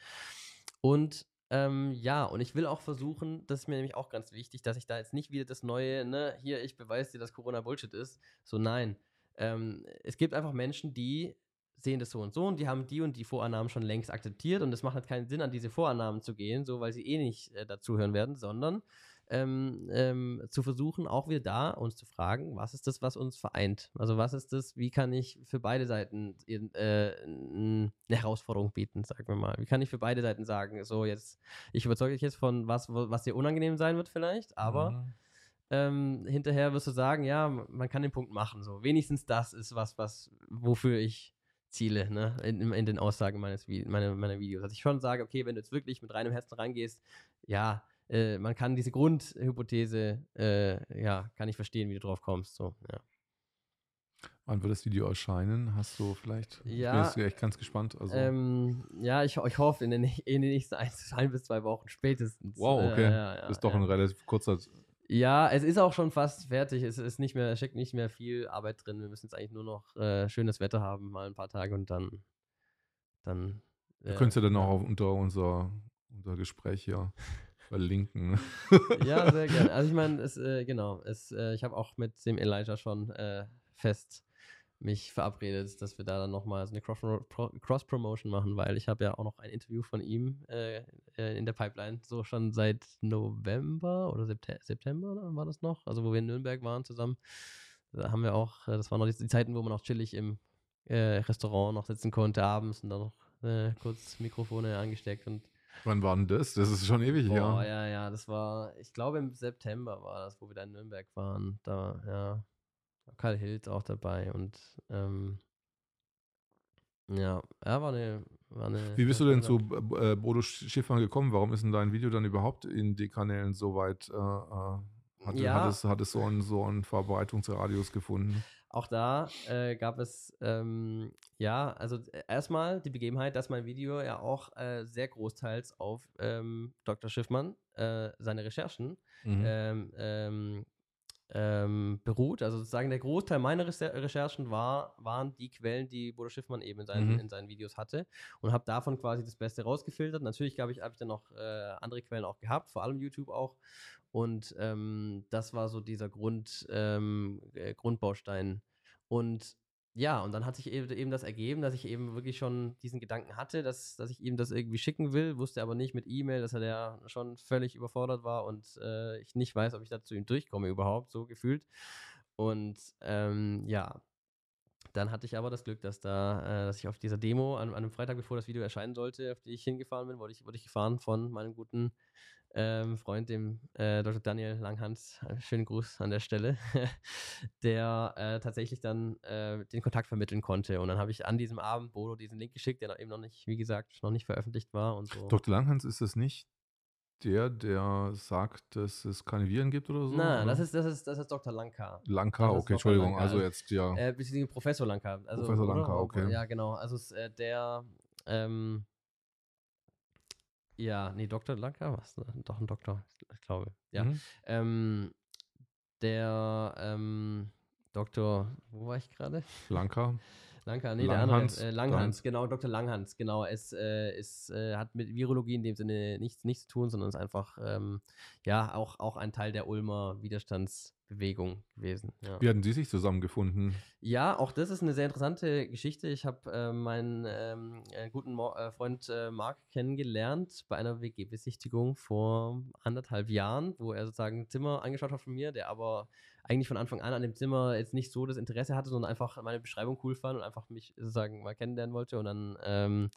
S2: Und ähm, ja, und ich will auch versuchen, das ist mir nämlich auch ganz wichtig, dass ich da jetzt nicht wieder das neue, ne, hier, ich beweise dir, dass Corona Bullshit ist. So, nein ähm, es gibt einfach Menschen, die sehen das so und so und die haben die und die Vorannahmen schon längst akzeptiert und es macht halt keinen Sinn, an diese Vorannahmen zu gehen, so weil sie eh nicht äh, dazuhören werden, sondern ähm, ähm, zu versuchen, auch wieder da uns zu fragen, was ist das, was uns vereint? Also was ist das, wie kann ich für beide Seiten äh, eine Herausforderung bieten, sagen wir mal. Wie kann ich für beide Seiten sagen, so jetzt, ich überzeuge dich jetzt von was, was dir unangenehm sein wird vielleicht, aber mhm ähm, hinterher wirst du sagen, ja, man kann den Punkt machen. So, wenigstens das ist was, was, wofür ich ziele, ne, in, in den Aussagen meines meiner, meiner Videos. Dass ich schon sage, okay, wenn du jetzt wirklich mit reinem Herzen rangehst, ja, äh, man kann diese Grundhypothese, äh, ja, kann ich verstehen, wie du drauf kommst. So, ja.
S1: Wann wird das Video erscheinen? Hast du vielleicht?
S2: Ja.
S1: Ich bin echt ganz gespannt. Also.
S2: Ähm, ja, ich, ich hoffe in den, in den nächsten ein, ein bis zwei Wochen spätestens.
S1: Wow, okay. Äh, ja, ja, ist doch ein relativ kurzer
S2: ja, es ist auch schon fast fertig. Es ist nicht mehr, steckt nicht mehr viel Arbeit drin. Wir müssen jetzt eigentlich nur noch äh, schönes Wetter haben, mal ein paar Tage und dann. dann
S1: äh, könntest du dann auch auf, unter unser, unser Gespräch hier verlinken.
S2: ja, sehr gerne. Also ich meine, es, äh, genau, es, äh, ich habe auch mit dem Elijah schon äh, fest mich verabredet, dass wir da dann nochmal so eine Cross-Promotion machen, weil ich habe ja auch noch ein Interview von ihm äh, äh in der Pipeline, so schon seit November oder September war das noch, also wo wir in Nürnberg waren zusammen. Da haben wir auch, äh, das waren noch die, Zeiten, wo man auch chillig im äh, Restaurant noch sitzen konnte abends und dann noch äh, kurz Mikrofone angesteckt und
S1: Wann war denn das? Das ist schon ewig her.
S2: ja, ja, das war, ich glaube im September war das, wo wir da in Nürnberg waren. Da, ja, Karl Hild auch dabei und ähm, ja, ja, war eine, war eine.
S1: Wie bist du denn zu äh, Bodo Schiffmann gekommen? Warum ist denn dein Video dann überhaupt in die Kanälen so weit, äh, äh, hat,
S2: Ja.
S1: hat, es, hat es so einen, so einen Verbreitungsradius gefunden?
S2: Auch da äh, gab es, ähm, ja, also äh, erstmal die Begebenheit, dass mein Video ja auch äh, sehr großteils auf ähm, Dr. Schiffmann, äh, seine Recherchen,
S1: Mhm.
S2: ähm, ähm, beruht. Also sozusagen der Großteil meiner Recherchen war, waren die Quellen, die Bodo Schiffmann eben in seinen,
S1: Mhm.
S2: in seinen Videos hatte und habe davon quasi das Beste rausgefiltert. Natürlich habe ich, hab ich dann noch äh, andere Quellen auch gehabt, vor allem YouTube auch. Und ähm, das war so dieser Grund, ähm, äh, Grundbaustein. Und ja, und dann hat sich eben, eben das ergeben, dass ich eben wirklich schon diesen Gedanken hatte, dass, dass ich ihm das irgendwie schicken will, wusste aber nicht mit E-Mail, dass er da schon völlig überfordert war und äh, ich nicht weiß, ob ich da zu ihm durchkomme überhaupt, so gefühlt. Und ähm, ja, dann hatte ich aber das Glück, dass da, äh, dass ich auf dieser Demo an, an einem Freitag, bevor das Video erscheinen sollte, auf die ich hingefahren bin, wurde ich, wurde ich gefahren von meinem guten ähm, Freund, dem äh, Dr. Daniel Langhans, äh, schönen Gruß an der Stelle, der äh, tatsächlich dann äh, den Kontakt vermitteln konnte. Und dann habe ich an diesem Abend Bodo diesen Link geschickt, der noch eben noch nicht, wie gesagt, noch nicht veröffentlicht war und so.
S1: Dr. Langhans ist das nicht der, der sagt, dass es keine Viren gibt oder so? Oder?
S2: das ist, das ist, das ist Dr. Lanka.
S1: Lanka, okay,
S2: Dr.
S1: Entschuldigung,
S2: Lanka.
S1: also jetzt ja.
S2: Äh, Professor Lanka. Also,
S1: Professor? Lanka, okay.
S2: Ja, genau. Also es, äh, der, ähm, ja, nee, Dr. Lanka, was? Doch ein Doktor, ich glaube. Ja.
S1: Mhm.
S2: Ähm, der, ähm, Doktor, wo war ich gerade?
S1: Lanka.
S2: Lanka, nee,
S1: Langhans,
S2: der andere. Äh, Langhans, genau, Dr. Langhans, genau. Es äh, ist, äh, hat mit Virologie in dem Sinne nichts, nichts zu tun, sondern ist einfach, ähm, ja, auch, auch ein Teil der Ulmer Widerstandsbewegung gewesen. Ja.
S1: Wie hatten Sie sich zusammengefunden?
S2: Ja, auch das ist eine sehr interessante Geschichte. Ich habe äh, meinen ähm, äh, guten Mo äh, Freund äh, Marc kennengelernt bei einer WG-Besichtigung vor anderthalb Jahren, wo er sozusagen ein Zimmer angeschaut hat von mir, der aber eigentlich von Anfang an an dem Zimmer jetzt nicht so das Interesse hatte, sondern einfach meine Beschreibung cool fand und einfach mich sozusagen mal kennenlernen wollte. Und dann ähm,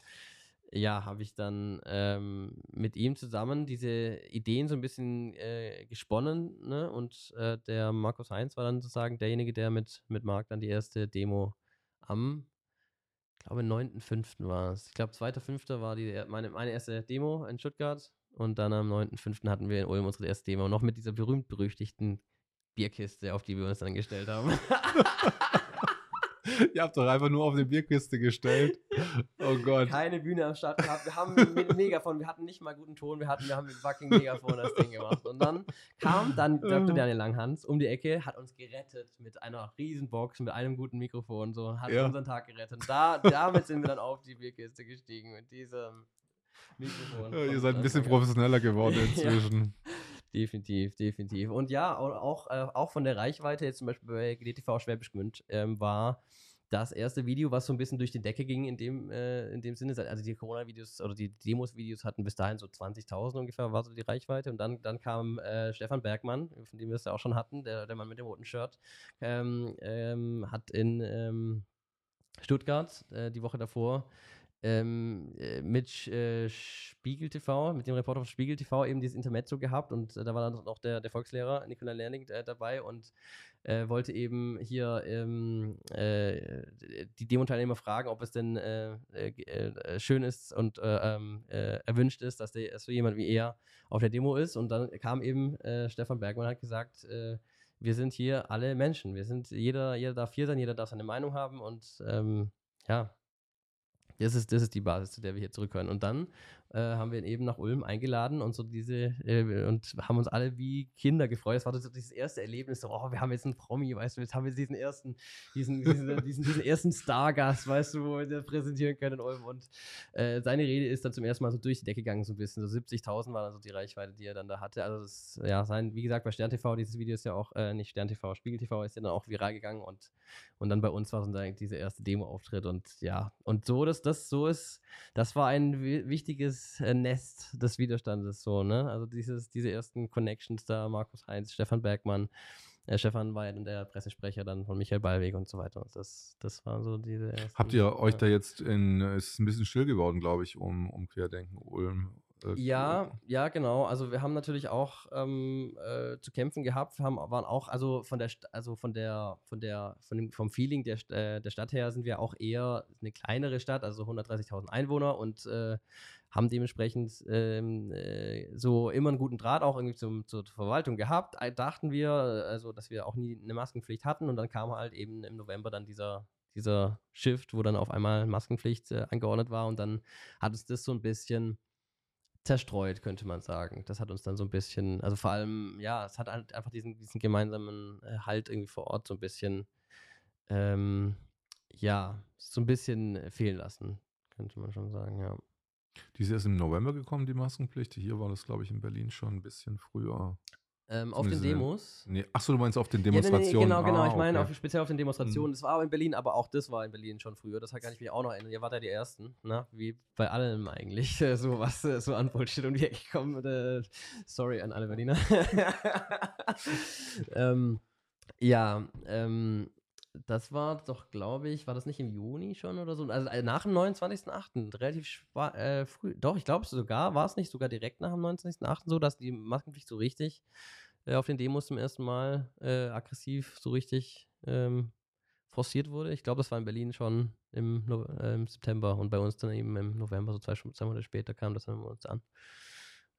S2: ja, habe ich dann ähm, mit ihm zusammen diese Ideen so ein bisschen äh, gesponnen. Ne? Und äh, der Markus Heinz war dann sozusagen derjenige, der mit, mit Marc dann die erste Demo am, ich glaube, 9.5. war es. Ich glaube, 2.5. war die, meine, meine erste Demo in Stuttgart. Und dann am 9.5. hatten wir in Ulm unsere erste Demo. Noch mit dieser berühmt-berüchtigten Bierkiste, auf die wir uns dann gestellt haben.
S1: Ihr habt doch einfach nur auf eine Bierkiste gestellt. Oh Gott.
S2: keine Bühne am Start gehabt. Wir haben mit Megafon, wir hatten nicht mal guten Ton, wir hatten, wir haben mit fucking Megafon das Ding gemacht. Und dann kam dann Dr. Daniel Langhans um die Ecke, hat uns gerettet mit einer riesen Box, mit einem guten Mikrofon, so, hat
S1: Ja.
S2: unseren Tag gerettet. Und da, damit sind wir dann auf die Bierkiste gestiegen, mit diesem Mikrofon.
S1: Ja, ihr seid ein bisschen professioneller geworden
S2: Ja. Definitiv, definitiv. Und ja, au- auch, äh, auch von der Reichweite, jetzt zum Beispiel bei GDTV Schwäbisch Gmünd, ähm, war das erste Video, was so ein bisschen durch die Decke ging in dem, äh, in dem Sinne. Also die Corona-Videos oder die Demos-Videos hatten bis dahin so 20.000 ungefähr, war so die Reichweite. Und dann, dann kam äh, Stefan Bergmann, von dem wir es ja auch schon hatten, der, der Mann mit dem roten Shirt, ähm, ähm, hat in ähm, Stuttgart äh, die Woche davor ähm, äh, mit äh, Spiegel TV, mit dem Reporter von Spiegel TV eben dieses Intermezzo gehabt und äh, da war dann auch der, der Volkslehrer Nicola Lerning äh, dabei und äh, wollte eben hier ähm, äh, die Demo-Teilnehmer fragen, ob es denn schön ist und äh, ähm, äh, erwünscht ist, dass, der, dass so jemand wie er auf der Demo ist. Und dann kam eben Stefan Bergmann hat gesagt, wir sind hier alle Menschen, wir sind, jeder, jeder darf hier sein, jeder darf seine Meinung haben und ähm, ja, das ist, das ist die Basis, zu der wir hier zurückhören. Und dann äh, haben wir ihn eben nach Ulm eingeladen und so diese äh, und haben uns alle wie Kinder gefreut. Das war so dieses erste Erlebnis, so, oh, wir haben jetzt einen Promi, weißt du, jetzt haben wir diesen ersten, diesen, diesen, diesen, diesen ersten Stargast, weißt du, wo wir den präsentieren können in Ulm. Und äh, seine Rede ist dann zum ersten Mal so durch die Decke gegangen, so ein bisschen. So 70.000 war dann so die Reichweite, die er dann da hatte. Also das, ja, sein, wie gesagt, bei Stern TV, dieses Video ist ja auch, äh, nicht Stern TV, Spiegel TV ist ja dann auch viral gegangen und, und dann bei uns war sozusagen dieser erste Demo-Auftritt und ja, und so, dass das so ist, das war ein wi- äh, Nest des Widerstandes, so, ne? Also dieses, diese ersten Connections da, Markus Heinz, Stefan Bergmann, äh, Stefan war ja dann der Pressesprecher dann von Michael Ballweg und so weiter. Das, das war so diese ersten,
S1: Habt ihr euch da jetzt in, es ist ein bisschen still geworden, glaube ich, um, um Querdenken Ulm? äh,
S2: Ja, ja, genau. Also wir haben natürlich auch ähm, äh, zu kämpfen gehabt. Wir haben, waren auch, also von der, St- also von der, von der, von dem, vom Feeling der, St- äh, der Stadt her sind wir auch eher eine kleinere Stadt, also 130.000 Einwohner und äh, haben dementsprechend ähm, äh, so immer einen guten Draht auch irgendwie zum, zur Verwaltung gehabt. Dachten wir, äh, also dass wir auch nie eine Maskenpflicht hatten und dann kam halt eben im November dann dieser dieser Shift, wo dann auf einmal Maskenpflicht äh, angeordnet war und dann hat uns das so ein bisschen zerstreut, könnte man sagen. Das hat uns dann so ein bisschen, also vor allem, ja, es hat halt einfach diesen, diesen gemeinsamen äh, Halt irgendwie vor Ort so ein bisschen, ähm, ja, so ein bisschen fehlen lassen, könnte man schon sagen, ja.
S1: Die ist erst im November gekommen, die Maskenpflicht. Hier war das, glaube ich, in Berlin schon ein bisschen früher.
S2: Ähm, auf den Demos.
S1: Nee, achso, du meinst auf den
S2: Ja, nee, nee,
S1: Demonstrationen?
S2: genau, genau.
S1: Ah,
S2: ich meine,
S1: okay.
S2: auf, speziell auf den Demonstrationen. Das war aber in Berlin, aber auch das war in Berlin schon früher. Das kann ich mich auch noch erinnern. Ihr wart ja die Ersten, ne? wie bei allem eigentlich. so was so an Bullshit um die Ecke kommt. Äh, sorry an alle Berliner. ähm, ja, ähm, das war doch, glaube ich, war das nicht im Juni schon oder so? Also äh, nach dem 29.08. relativ äh, früh. Doch, ich glaube sogar, war es nicht sogar direkt nach dem 29.08. so, dass die Maskenpflicht so richtig äh, auf den Demos zum ersten Mal äh, aggressiv so richtig ähm, forciert wurde. Ich glaube, das war in Berlin schon im, no äh, im September und bei uns dann eben im November, so zwei, zwei Monate später kam das dann bei uns an.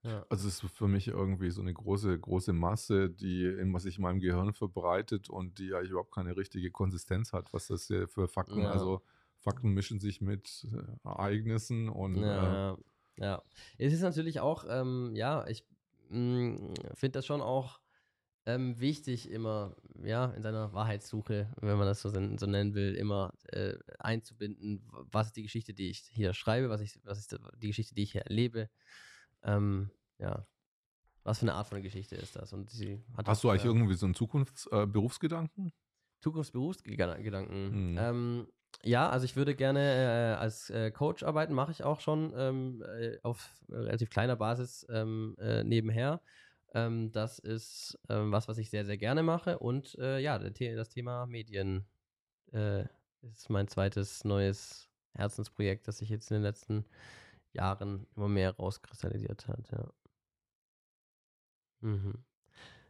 S2: Ja.
S1: Also es ist für mich irgendwie so eine große, große Masse, die in, was sich in meinem Gehirn verbreitet und die eigentlich überhaupt keine richtige Konsistenz hat, was das für Fakten,
S2: Ja.
S1: also Fakten mischen sich mit äh, Ereignissen und äh,
S2: Ja, ja, ja. Es ist natürlich auch, ähm, ja, ich finde das schon auch ähm, wichtig, immer, ja, in seiner Wahrheitssuche, wenn man das so, so nennen will, immer äh, einzubinden, was ist die Geschichte, die ich hier schreibe, was, ich, was ist die Geschichte, die ich hier erlebe. Ähm, ja. Was für eine Art von Geschichte ist das? Und sie hat
S1: hast du
S2: auch,
S1: eigentlich
S2: ja,
S1: irgendwie so einen Zukunftsberufsgedanken? Äh, Berufsgedanken?
S2: Zukunftsberufsgedanken.
S1: Mhm.
S2: Ähm, ja, also ich würde gerne äh, als äh, Coach arbeiten, mache ich auch schon ähm, äh, auf relativ kleiner Basis ähm, äh, nebenher. Ähm, das ist ähm, was, was ich sehr, sehr gerne mache. Und äh, ja, The das Thema Medien äh, ist mein zweites neues Herzensprojekt, das sich jetzt in den letzten Jahren immer mehr rauskristallisiert hat. Ja. Mhm.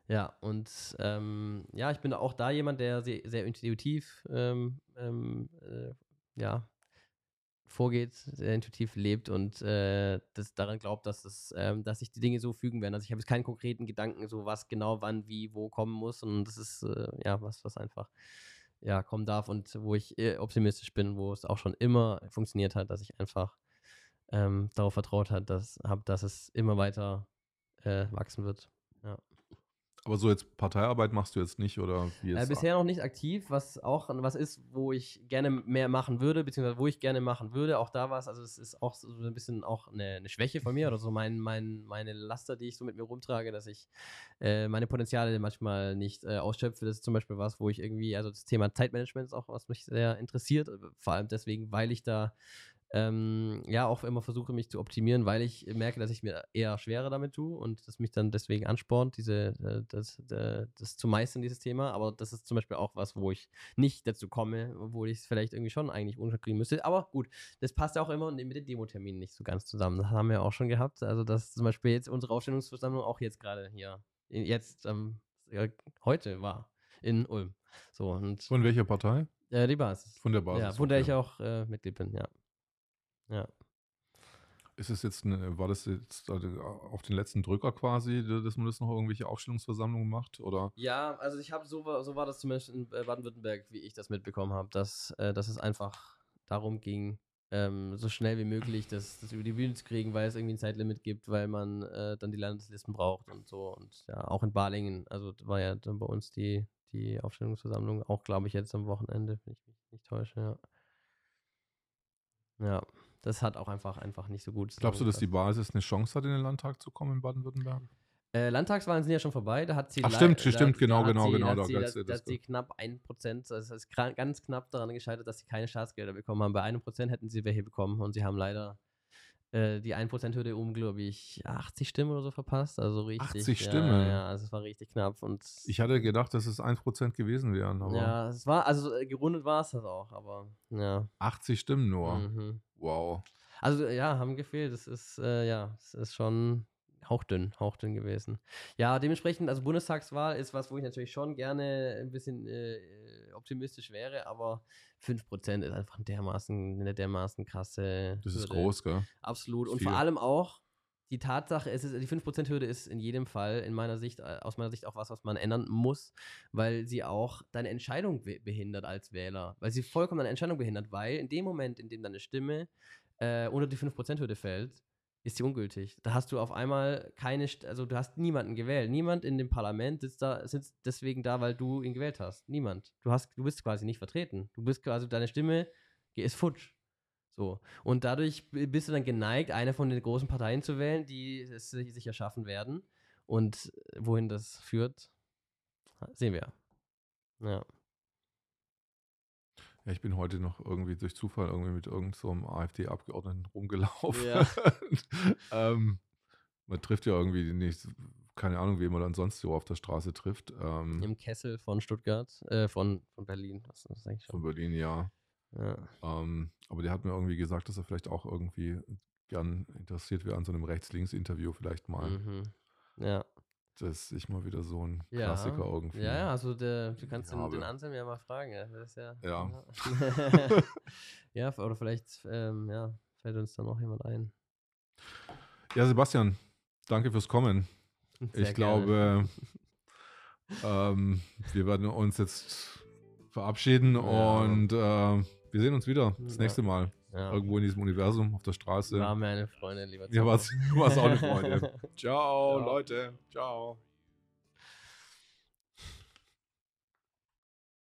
S2: Ja, und ähm, ja, ich bin auch da jemand, der sehr, sehr intuitiv ähm, ähm, äh, ja, vorgeht, sehr intuitiv lebt und äh, das daran glaubt, dass, es, ähm, dass sich die Dinge so fügen werden. Also ich habe jetzt keinen konkreten Gedanken, so was genau wann, wie, wo kommen muss. Und das ist äh, ja was, was einfach ja, kommen darf und wo ich äh, optimistisch bin, wo es auch schon immer funktioniert hat, dass ich einfach ähm, darauf vertraut hat, dass, hab, dass es immer weiter äh, wachsen wird.
S1: Aber so jetzt Parteiarbeit machst du jetzt nicht oder wie
S2: Äh,
S1: ist
S2: bisher noch nicht aktiv, was auch was ist, wo ich gerne mehr machen würde, beziehungsweise wo ich gerne machen würde. Auch da war es, also es ist auch so ein bisschen auch eine, eine Schwäche von mir oder so mein, mein, meine Laster, die ich so mit mir rumtrage, dass ich äh, meine Potenziale manchmal nicht äh, ausschöpfe. Das ist zum Beispiel was, wo ich irgendwie, also das Thema Zeitmanagement ist auch was mich sehr interessiert, äh, vor allem deswegen, weil ich da ähm, ja auch immer versuche, mich zu optimieren, weil ich merke, dass ich mir eher schwerer damit tue und das mich dann deswegen anspornt, diese, äh, das, äh, das zu meistern, dieses Thema. Aber das ist zum Beispiel auch was, wo ich nicht dazu komme, obwohl ich es vielleicht irgendwie schon eigentlich unterkriegen müsste. Aber gut, das passt auch immer mit den Demo-Terminen nicht so ganz zusammen. Das haben wir auch schon gehabt. Also, dass zum Beispiel jetzt unsere Aufstellungsversammlung auch jetzt gerade hier, jetzt ähm, ja, heute war in Ulm. So, und
S1: Von welcher Partei?
S2: äh, die Basis.
S1: Von der Basis.
S2: Ja, von der ich auch äh, Mitglied bin, ja. Ja.
S1: Ist es jetzt eine, war das jetzt also auf den letzten Drücker quasi, dass man das noch irgendwelche Aufstellungsversammlungen macht? Oder?
S2: Ja, also ich habe so, war- so war das zumindest in äh, Baden-Württemberg, wie ich das mitbekommen habe, dass, äh, dass es einfach darum ging, ähm, so schnell wie möglich das, das über die Bühne zu kriegen, weil es irgendwie ein Zeitlimit gibt, weil man äh, dann die Landeslisten braucht und so. Und ja, auch in Balingen, also war ja dann bei uns die, die Aufstellungsversammlung, auch glaube ich jetzt am Wochenende, wenn ich mich nicht täusche, ja. Ja, das hat auch einfach, einfach nicht so gut.
S1: Glaubst du, dass die. Basis eine Chance hat, in den Landtag zu kommen in Baden-Württemberg?
S2: Äh, Landtagswahlen sind ja schon vorbei, da hat sie.
S1: Ach, stimmt, stimmt, genau,
S2: da hat
S1: genau,
S2: sie,
S1: genau,
S2: Da hat sie, da, da hat sie knapp 1%, also es ist ganz knapp daran gescheitert, dass sie keine Staatsgelder bekommen haben. Bei einem Prozent hätten sie welche bekommen und sie haben leider äh, die 1%-Hürde um, glaube ich, 80 Stimmen oder so verpasst. Also richtig.
S1: 80
S2: ja,
S1: Stimmen?
S2: Ja, also es war richtig knapp. Und
S1: Ich hatte gedacht, dass es 1% gewesen wären, aber
S2: ja, es war, also äh, gerundet war es das auch, aber ja.
S1: 80 Stimmen nur.
S2: Mhm.
S1: Wow.
S2: Also ja, haben gefehlt. Das ist, äh, ja, es ist schon hauchdünn, hauchdünn gewesen. Ja, dementsprechend, also Bundestagswahl ist was, wo ich natürlich schon gerne ein bisschen äh, optimistisch wäre, aber 5% ist einfach dermaßen, eine dermaßen krasse.
S1: Das ist
S2: Hürde.
S1: groß, gell?
S2: Absolut. Und
S1: Viel.
S2: vor allem auch die Tatsache, ist, die 5%-Hürde ist in jedem Fall, in meiner Sicht, äh, aus meiner Sicht auch was, was man ändern muss, weil sie auch deine Entscheidung be- behindert als Wähler. Weil sie vollkommen deine Entscheidung behindert, weil in dem Moment, in dem deine Stimme äh, unter die 5%-Hürde fällt, ist sie ungültig. Da hast du auf einmal keine, also du hast niemanden gewählt. Niemand in dem Parlament sitzt da, sitzt deswegen da, weil du ihn gewählt hast. Niemand. Du hast, du bist quasi nicht vertreten. Du bist quasi, deine Stimme ist futsch. So. Und dadurch bist du dann geneigt, eine von den großen Parteien zu wählen, die es sich erschaffen werden. Und wohin das führt, sehen wir. Ja.
S1: Ja, ich bin heute noch irgendwie durch Zufall irgendwie mit irgendeinem so AfD-Abgeordneten rumgelaufen.
S2: Ja.
S1: ähm, man trifft ja irgendwie nicht, keine Ahnung, wen man dann sonst so auf der Straße trifft. Ähm,
S2: Im Kessel von Stuttgart, äh, von, von Berlin. Das ist eigentlich
S1: von
S2: schon.
S1: Berlin, ja.
S2: Ja.
S1: Ähm, aber der hat mir irgendwie gesagt, dass er vielleicht auch irgendwie gern interessiert wäre an so einem Rechts-Links-Interview vielleicht mal.
S2: Mhm. Ja.
S1: Das ist mal wieder so ein
S2: Ja.
S1: Klassiker irgendwie.
S2: Ja, ja, also der, du kannst den, den Anselm ja mal fragen. Ja, ja.
S1: Ja.
S2: Ja, oder vielleicht ähm, ja, fällt uns da noch jemand ein.
S1: Ja, Sebastian, danke fürs Kommen.
S2: Sehr
S1: ich
S2: gerne.
S1: glaube, ähm, wir werden uns jetzt verabschieden
S2: Ja.
S1: und äh, wir sehen uns wieder das
S2: Ja.
S1: nächste Mal.
S2: Ja.
S1: Irgendwo in diesem Universum, auf der Straße.
S2: War mir eine Freundin, lieber
S1: Ja, war's,
S2: Zocker.
S1: war's auch eine Freude. Ciao,
S2: Ja.
S1: Leute. Ciao.